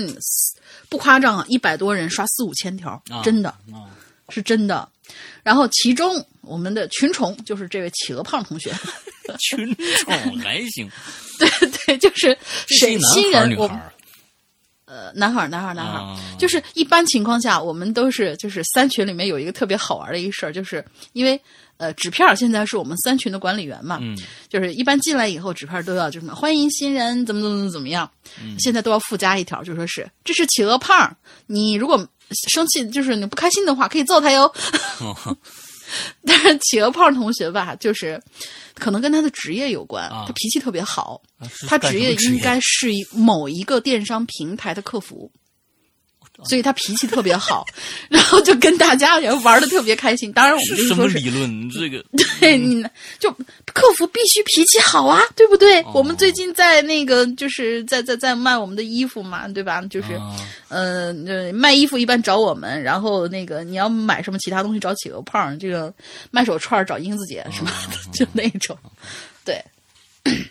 不夸张啊，一百多人刷四五千条，啊真的啊，是真的。然后其中我们的群宠就是这位企鹅胖同学，群宠 还行，对对，就是这是一谁新人，我呃男孩儿男孩儿男孩儿，啊就是一般情况下，我们都是就是三群里面有一个特别好玩的一个事儿，就是因为呃纸片儿现在是我们三群的管理员嘛，嗯就是一般进来以后纸片儿都要就什么欢迎新人怎么怎么怎么样，现在都要附加一条，就说是这是企鹅胖，你如果生气就是你不开心的话可以揍他哟。哦 但是企鹅胖同学吧，就是可能跟他的职业有关，啊他脾气特别好，他职业应该是一某一个电商平台的客服，所以他脾气特别好，然后就跟大家也玩的特别开心。当然，我们是就是说是什么理论？这个 对你就客服必须脾气好啊，对不对？哦我们最近在那个就是在在在卖我们的衣服嘛，对吧？就是、呃卖衣服一般找我们，然后那个你要买什么其他东西找企鹅胖，这个卖手串找英子姐什么的，就那种，对。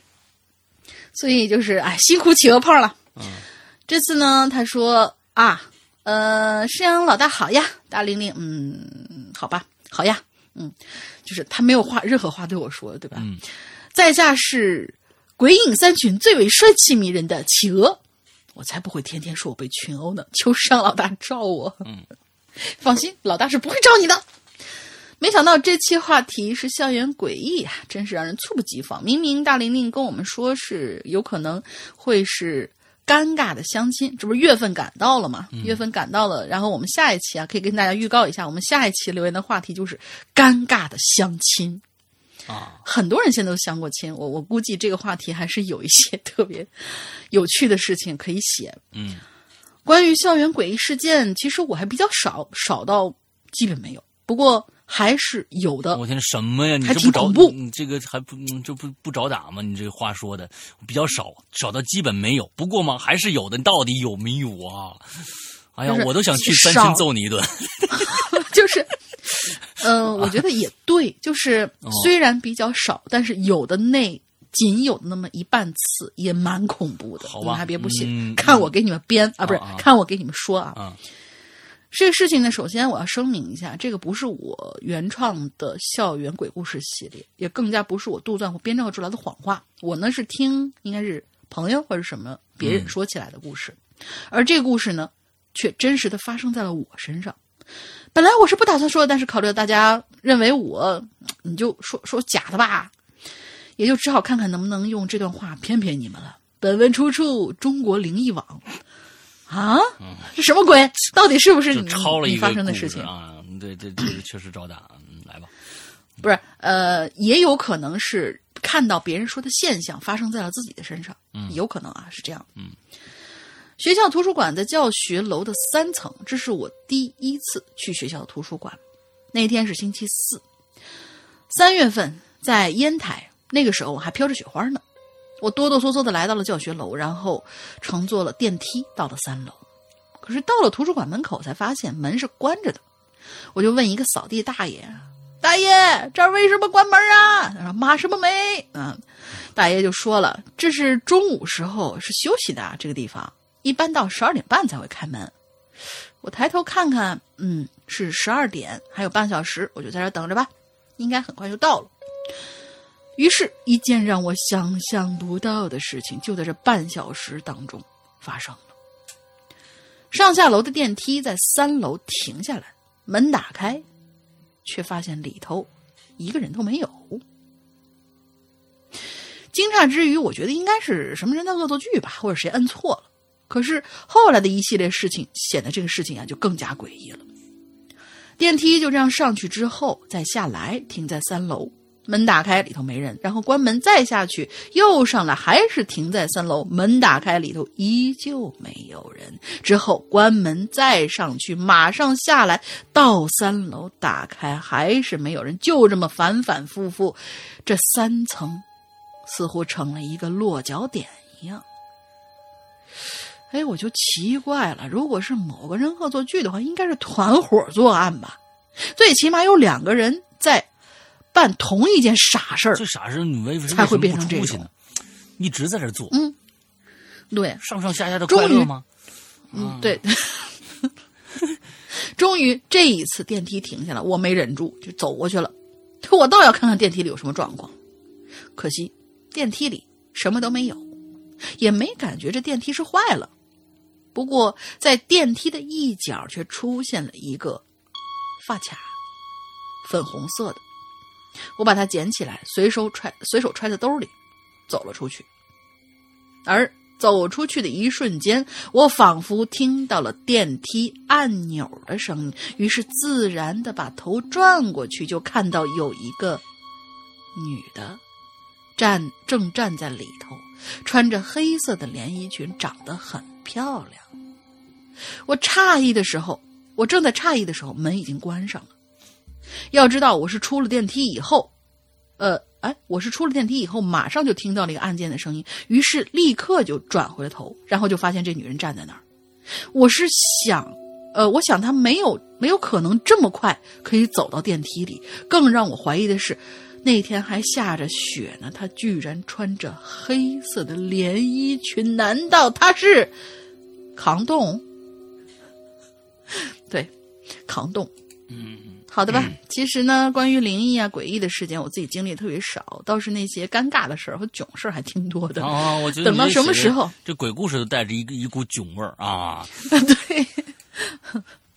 所以就是哎，辛苦企鹅胖了。这次呢，他说啊，呃，山羊老大好呀，大玲玲，嗯，好吧，好呀，嗯，就是他没有话任何话对我说，对吧？嗯在下是鬼影三群最为帅气迷人的企鹅，我才不会天天说我被群殴呢，求山老大罩我。嗯，放心，老大是不会罩你的。没想到这期话题是校园诡异啊，真是让人猝不及防。明明大玲玲跟我们说是有可能会是尴尬的相亲，这不是月份赶到了吗？月份赶到了，然后我们下一期啊，可以跟大家预告一下，我们下一期留言的话题就是尴尬的相亲。啊，很多人现在都相过亲，我我估计这个话题还是有一些特别有趣的事情可以写。嗯，关于校园诡异事件，其实我还比较少，少到基本没有。不过还是有的。我天，什么呀？你还这不找挺恐怖你这个还不嗯这不不找打吗？你这话说的比较少，少到基本没有。不过嘛，还是有的。你到底有没有啊？哎呀就，是我都想去三少千揍你一顿。就是，嗯、我觉得也对，就是哦虽然比较少，但是有的那仅有那么一半次也蛮恐怖的。好吧你们还别不信，嗯看我给你们编啊，不是、看我给你们说啊。啊这个事情呢，首先我要声明一下，这个不是我原创的校园鬼故事系列，也更加不是我杜撰或编造出来的谎话。我呢是听应该是朋友或者什么别人说起来的故事，而这个故事呢，却真实的发生在了我身上。本来我是不打算说的，但是考虑到大家认为我，你就说说假的吧，也就只好看看能不能用这段话骗骗你们了。本文出处中国灵异网。啊，这什么鬼？到底是不是就你你抄了一个发生的事情？啊！对对，这个确实找打。嗯，来吧。不是，呃，也有可能是看到别人说的现象发生在了自己的身上，嗯有可能啊，是这样。嗯，学校图书馆在教学楼的三层，这是我第一次去学校的图书馆。那天是星期四，三月份，在烟台，那个时候我还飘着雪花呢。我哆哆嗦嗦的来到了教学楼，然后乘坐了电梯到了三楼。可是到了图书馆门口，才发现门是关着的。我就问一个扫地大爷：“大爷，这儿为什么关门啊？”他说：“码什么没？”嗯，大爷就说了：“这是中午时候是休息的啊，这个地方一般到十二点半才会开门。”我抬头看看，嗯，是十二点，还有半小时，我就在这儿等着吧，应该很快就到了。于是，一件让我想象不到的事情就在这半小时当中发生了。上下楼的电梯在三楼停下来，门打开，却发现里头一个人都没有。惊诧之余，我觉得应该是什么人的恶作剧吧，或者谁摁错了。可是后来的一系列事情，显得这个事情啊就更加诡异了。电梯就这样上去之后，再下来，停在三楼。门打开，里头没人，然后关门再下去，又上来，还是停在三楼。门打开，里头依旧没有人。之后关门再上去，马上下来，到三楼打开，还是没有人。就这么反反复复，这三层似乎成了一个落脚点一样。哎，我就奇怪了，如果是某个人恶作剧的话，应该是团伙作案吧？最起码有两个人在办同一件傻事儿这。傻事你为才会变成这种什么不出去呢？一直在这儿做，嗯对，上上下下的快乐吗？嗯，对。终于这一次电梯停下了，我没忍住就走过去了。我倒要看看电梯里有什么状况。可惜电梯里什么都没有，也没感觉这电梯是坏了。不过在电梯的一角却出现了一个发卡，粉红色的。我把它捡起来，随手揣随手揣在兜里，走了出去。而走出去的一瞬间，我仿佛听到了电梯按钮的声音，于是自然的把头转过去，就看到有一个女的站正站在里头，穿着黑色的连衣裙，长得很漂亮。我诧异的时候，我正在诧异的时候，门已经关上了。要知道，我是出了电梯以后，呃，哎，我是出了电梯以后，马上就听到了一个按键的声音，于是立刻就转回了头，然后就发现这女人站在那儿。我是想，呃，我想她没有没有可能这么快可以走到电梯里。更让我怀疑的是，那天还下着雪呢，她居然穿着黑色的连衣裙，难道她是扛冻？对，扛冻。好的吧，其实呢，关于灵异啊、诡异的事件，我自己经历也特别少，倒是那些尴尬的事儿和囧事儿还挺多的。哦，我觉得等到什么时候？这鬼故事都带着一个一股囧味儿啊！对，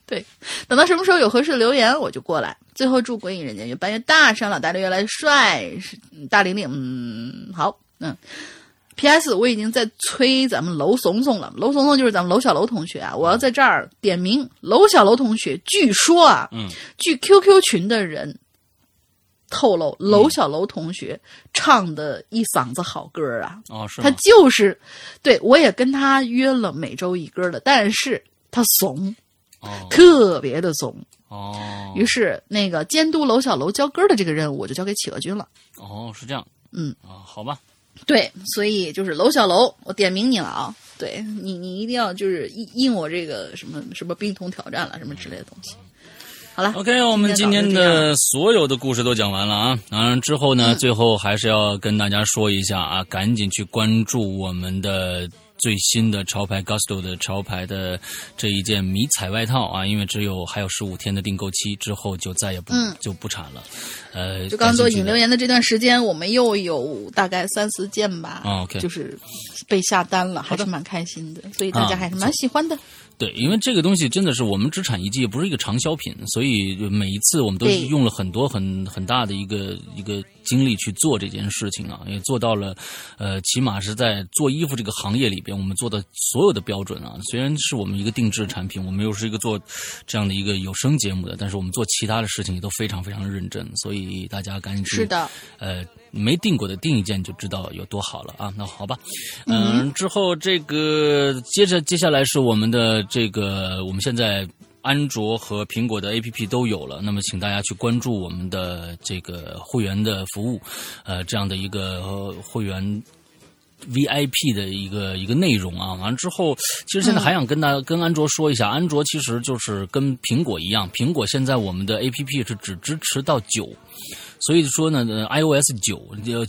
对，等到什么时候有合适的留言，我就过来。最后祝鬼影人间越办越大，声老大的越来越帅，是大玲玲，嗯，好，嗯，P.S. 我已经在催咱们楼怂怂了，楼怂怂就是咱们楼小楼同学啊，我要在这儿点名楼小楼同学。据说啊，嗯，据 QQ 群的人透露，楼小楼同学唱的一嗓子好歌啊，哦，是他？就是，对我也跟他约了每周一歌的，但是他怂，哦特别的怂。哦于是那个监督楼小楼教歌的这个任务，我就交给企鹅君了。哦，是这样。嗯啊，好吧。对，所以就是楼小楼，我点名你了啊！对你，你一定要就是应应我这个什么什么冰桶挑战了什么之类的东西。好了 OK，我们今天的所有的故事都讲完了啊。当然之后呢，最后还是要跟大家说一下啊，赶紧去关注我们的。最新的潮牌 Gusto 的潮牌的这一件迷彩外套啊，因为只有还有十五天的订购期，之后就再也不、嗯就不产了。呃，就刚做引流言的这段时间，我们又有大概三四件吧，就是被下单了，还是蛮开心的，所以大家啊还是蛮喜欢的。对，因为这个东西真的是我们只产一季，不是一个长销品，所以每一次我们都是用了很多很很大的一个一个精力去做这件事情啊，也做到了，呃，起码是在做衣服这个行业里边，我们做的所有的标准啊。虽然是我们一个定制产品，我们又是一个做这样的一个有声节目的，但是我们做其他的事情也都非常非常认真，所以大家赶紧去是的，呃，没订过的订一件就知道有多好了啊。那好吧，嗯，之后这个接着接下来是我们的这个，我们现在安卓和苹果的 APP 都有了，那么请大家去关注我们的这个会员的服务，呃，这样的一个、呃会员。VIP 的一个一个内容啊，完了之后，其实现在还想跟大家、跟安卓说一下，安卓其实就是跟苹果一样，苹果现在我们的 APP 是只支持到九，所以说呢呃，iOS 九呃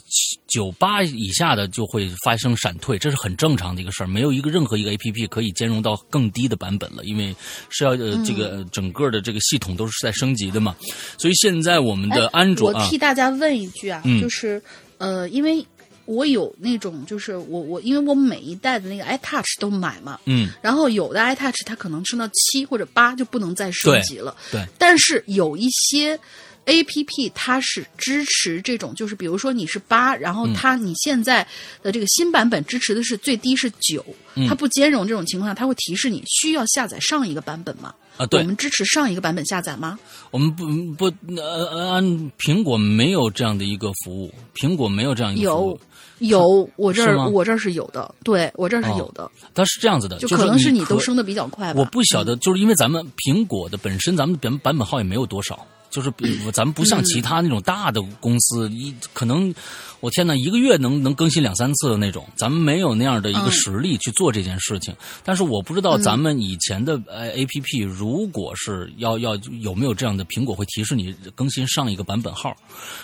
九八以下的就会发生闪退，这是很正常的一个事儿，没有一个任何一个 APP 可以兼容到更低的版本了，因为是要呃这个整个的这个系统都是在升级的嘛，所以现在我们的安卓啊我替，大家问一句啊，嗯。就是呃，因为我有那种，就是我我因为我每一代的那个 iTouch 都买嘛，嗯，然后有的 iTouch 它可能升到七或者八就不能再升级了，对，但是有一些 A P P 它是支持这种，就是比如说你是八，然嗯。后它你现在的这个新版本支持的是最低是九、嗯。它不兼容这种情况下，它会提示你需要下载上一个版本吗？啊对。我们支持上一个版本下载吗？我们不不呃呃按苹果没有这样的一个服务，苹果没有这样一个服务。有，有，我这儿我这儿是有的，对我这儿是哦。有的，它是这样子的，就可能是你都升的比较快吧。我不晓得，就是因为咱们苹果的本身，咱们版版本号也没有多少，就是比 咱们不像其他那种大的公司，一可能我天呐，一个月能能更新两三次的那种，咱们没有那样的一个嗯实力去做这件事情。但是我不知道咱们以前的呃 A P P，如果是要要有没有这样的，苹果会提示你更新上一个版本号，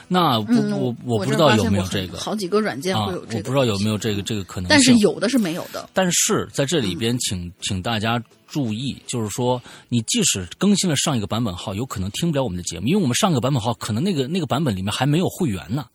那不嗯，我我不知道有没有这这个好几个软件啊，会有这个，我不知道有没有这个这个可能性。但是有的是没有的。但是在这里边请，请大家注意，就是说，你即使更新了上一个版本号，有可能听不了我们的节目，因为我们上个版本号可能那个那个版本里面还没有会员呢，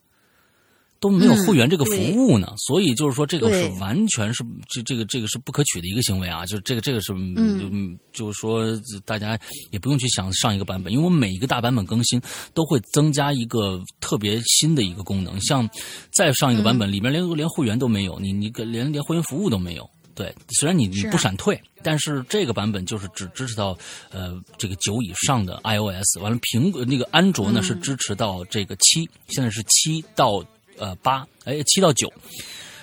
都没有会员这个服务呢，所以就是说，这个是完全是这这个这个是不可取的一个行为啊，就是这个这个是嗯，就是说大家也不用去想上一个版本，因为我们每一个大版本更新都会增加一个特别新的一个功能，像再上一个版本里面连连会员都没有，你你连连会员服务都没有。对，虽然你你不闪退，但是这个版本就是只支持到呃这个九以上的 iOS，完了苹果那个安卓呢、是支持到这个七，现在是七到呃八，哎七到九，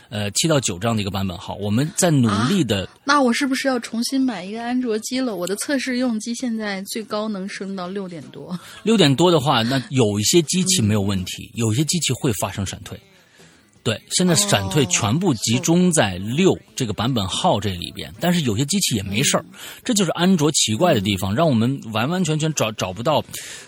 呃七到九这样的一个版本号，我们在努力的、那我是不是要重新买一个安卓机了？我的测试用机现在最高能升到六点多。六点多的话，那有一些机器没有问题，有一些机器会发生闪退。对，现在闪退全部集中在六这个版本号这里边，但是有些机器也没事儿，这就是安卓奇怪的地方，让我们完完全全找找不到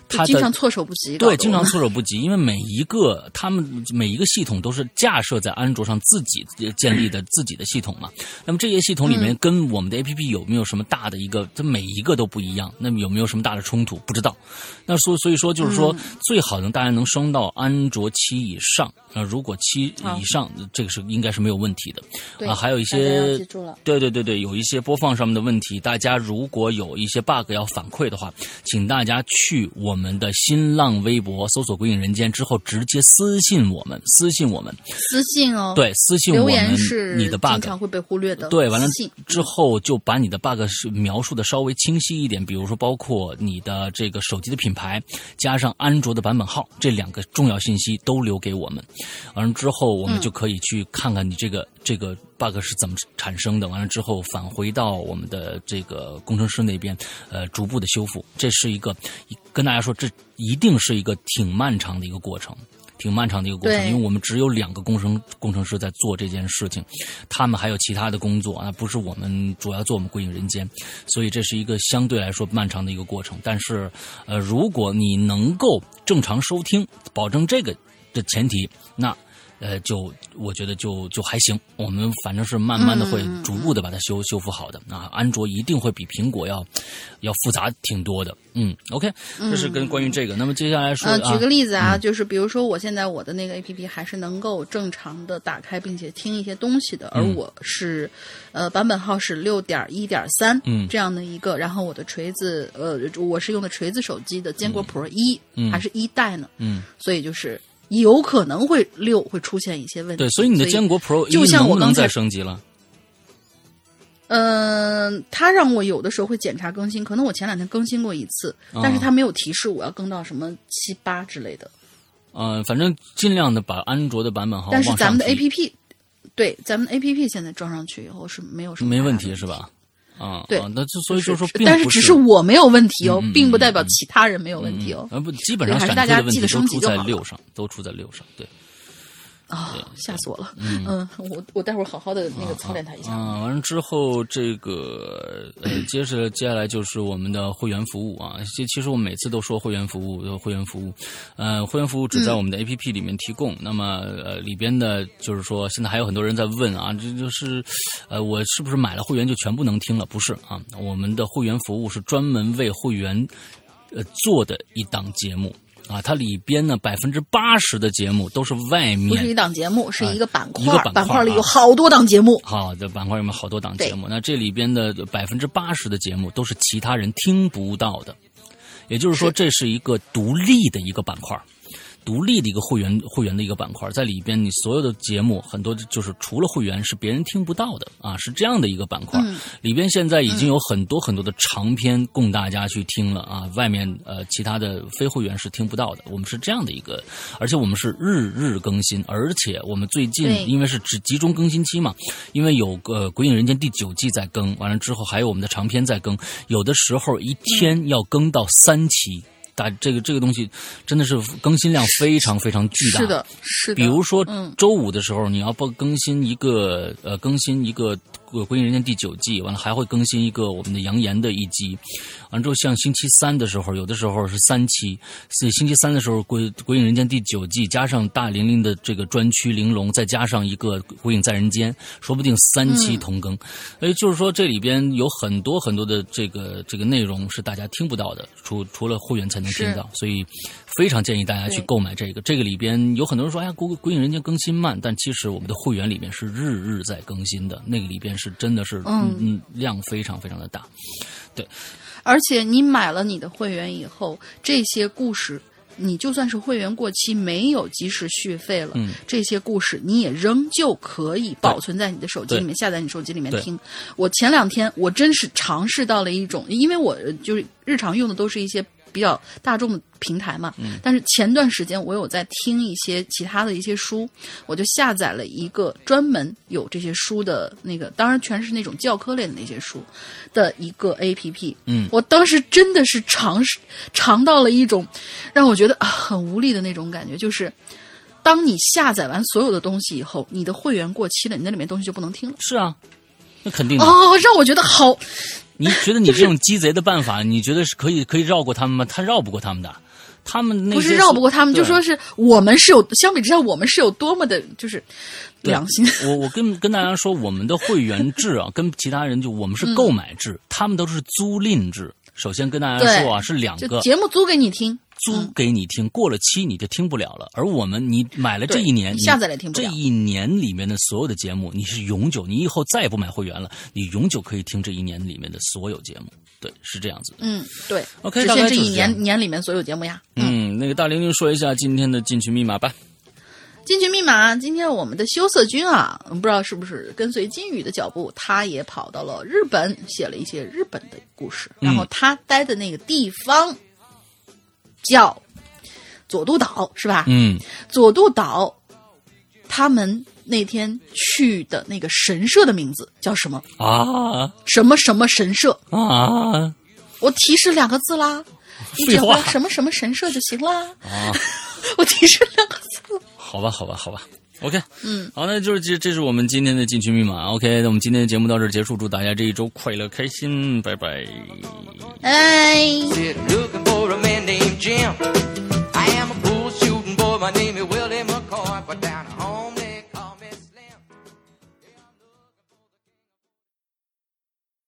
它的就经常措手不及。对，经常措手不及，因为每一个他们每一个系统都是架设在安卓上自己建立的自己的系统嘛。那么这些系统里面跟我们的 APP 有没有什么大的一个？这每一个都不一样，那么有没有什么大的冲突？不知道。那所所以说就是说，最好能大家能升到安卓七以上。那如果七以上，这个是应该是没有问题的。啊，还有一些。对对对对，有一些播放上面的问题，大家如果有一些 bug 要反馈的话，请大家去我们的新浪微博搜索“鬼影人间”之后，直接私信我们，私信我们，私信哦，，对，私信我留言们是你的 bug 经。常会被忽略的。对，完了之后就把你的 bug 是描述的稍微清晰一点，比如说包括你的这个手机的品牌，加上安卓的版本号这两个重要信息都留给我们。完了之后，我们就可以去看看你这个、这个 bug 是怎么产生的。完了之后返回到我们的这个工程师那边，呃，逐步的修复。这是一个跟大家说，这一定是一个挺漫长的一个过程。挺漫长的一个过程，因为我们只有两个工程工程师在做这件事情，他们还有其他的工作那，不是我们主要做我们归隐人间，所以这是一个相对来说漫长的一个过程。但是，呃，如果你能够正常收听，保证这个的前提，那。呃，就我觉得就就还行，我们反正是慢慢的会逐步的把它修修复好的。啊，安卓一定会比苹果要要复杂挺多的。嗯，OK，这是跟关于这个。那么接下来说呃，啊，举个例子啊，就是比如说我现在我的那个 A P P 还是能够正常的打开并且听一些东西的，而嗯。我是，呃，版本号是六点一点三，嗯。这样的一个，然后我的锤子，呃，我是用的锤子手机的坚果 Pro 一、嗯。还是一代呢，嗯，所以就是有可能会六会出现一些问题，对，所以你的坚果 Pro 就一像我刚才能不能再升级了？嗯，他让我有的时候会检查更新，可能我前两天更新过一次，但是哦他没有提示我要更到什么七八之类的。呃，反正尽量的把安卓的版本好但是咱们的往上提 A P P，对，咱们的 A P P 现在装上去以后是没有什么没问题是吧？啊，对啊那就所以就是说但是只是我没有问题哦，并不代表其他人没有问题哦。呃不，基本上对还是大闪退的问家记得都出级就好了在六上，都出在六上，对。啊、吓死我了！嗯，我我待会儿好好的那个操练他一下。啊，完了之后，这个呃，接着接下来就是我们的会员服务啊。其其实我每次都说会员服务，呃会员服务，呃，会员服务只在我们的 APP 里面提供。那么呃，里边的就是说，现在还有很多人在问啊，这就是呃，我是不是买了会员就全部能听了？不是啊，我们的会员服务是专门为会员呃做的一档节目。啊，它里边呢百分之八十的节目都是外面不是一档节目，是一个板块，一个板块块里啊有好多档节目。好的板块里面好多档节目，那这里边的百分之八十的节目都是其他人听不到的，也就是说，这是一个独立的一个板块。独立的一个会员会员的一个板块，在里边你所有的节目很多就是除了会员是别人听不到的啊，是这样的一个板块。里边现在已经有很多很多的长篇供大家去听了啊，外面呃其他的非会员是听不到的。我们是这样的一个，而且我们是日日更新，而且我们最近因为是只集中更新期嘛，因为有个《鬼影人间》第九季在更，完了之后还有我们的长篇在更，有的时候一天要更到三期。大这个这个东西真的是更新量非常非常巨大。是的，是的。比如说嗯，周五的时候，你要不更新一个呃，更新一个《鬼影人间》第九季，完了还会更新一个我们的扬言的一集，完了之后像星期三的时候，有的时候是三期，所以星期三的时候，《鬼鬼影人间》第九季加上大玲玲的这个专区玲珑，再加上一个《鬼影在人间》，说不定三期同更。哎、就是说这里边有很多很多的这个这个内容是大家听不到的，除除了会员才能听到，所以非常建议大家去购买这个。这个里边有很多人说，哎呀，鬼鬼影人间更新慢，但其实我们的会员里面是日日在更新的，那个里边是真的是嗯嗯量非常非常的大。对而且你买了你的会员以后，这些故事。你就算是会员过期没有及时续费了，嗯这些故事你也仍旧可以保存在你的手机里面，下载你手机里面听。我前两天我真是尝试到了一种，因为我呃就是日常用的都是一些比较大众的平台嘛，嗯但是前段时间我有在听一些其他的一些书，我就下载了一个专门有这些书的那个，当然全是那种教科类的那些书的一个 A P P。嗯我当时真的是尝试尝到了一种让我觉得啊很无力的那种感觉，就是当你下载完所有的东西以后，你的会员过期了，你那里面东西就不能听了。是啊，那肯定的。哦，让我觉得好，你觉得你这种鸡贼的办法，你觉得是可以可以绕过他们吗？他绕不过他们的，他们那些不是绕不过他们，就说是我们是有相比之下，我们是有多么的就是良心。我我跟跟大家说，我们的会员制啊，跟其他人就我们是购买制，他们都是租赁制。首先跟大家说啊，是两个就节目租给你听，租给你听，过了期你就听不了了。而我们，你买了这一年，下载了也听不了这一年里面的所有的节目，你是永久，你以后再也不买会员了，你永久可以听这一年里面的所有节目。对，是这样子的。嗯，对 OK，只大概限这一年年里面所有节目呀。嗯，那个大玲玲说一下今天的进群密码吧。进群密码，今天我们的羞涩君啊，不知道是不是跟随金宇的脚步，他也跑到了日本，写了一些日本的故事。然后他待的那个地方叫佐渡岛，是吧？嗯佐渡岛，他们那天去的那个神社的名字叫什么？啊什么什么神社？啊我提示两个字啦，你只要什么什么神社就行啦。啊！我提示两个字。好吧，好吧，好吧。OK，嗯，好，那就是这这是我们今天的进群密码。OK，那我们今天的节目到这儿结束，祝大家这一周快乐开心，拜拜。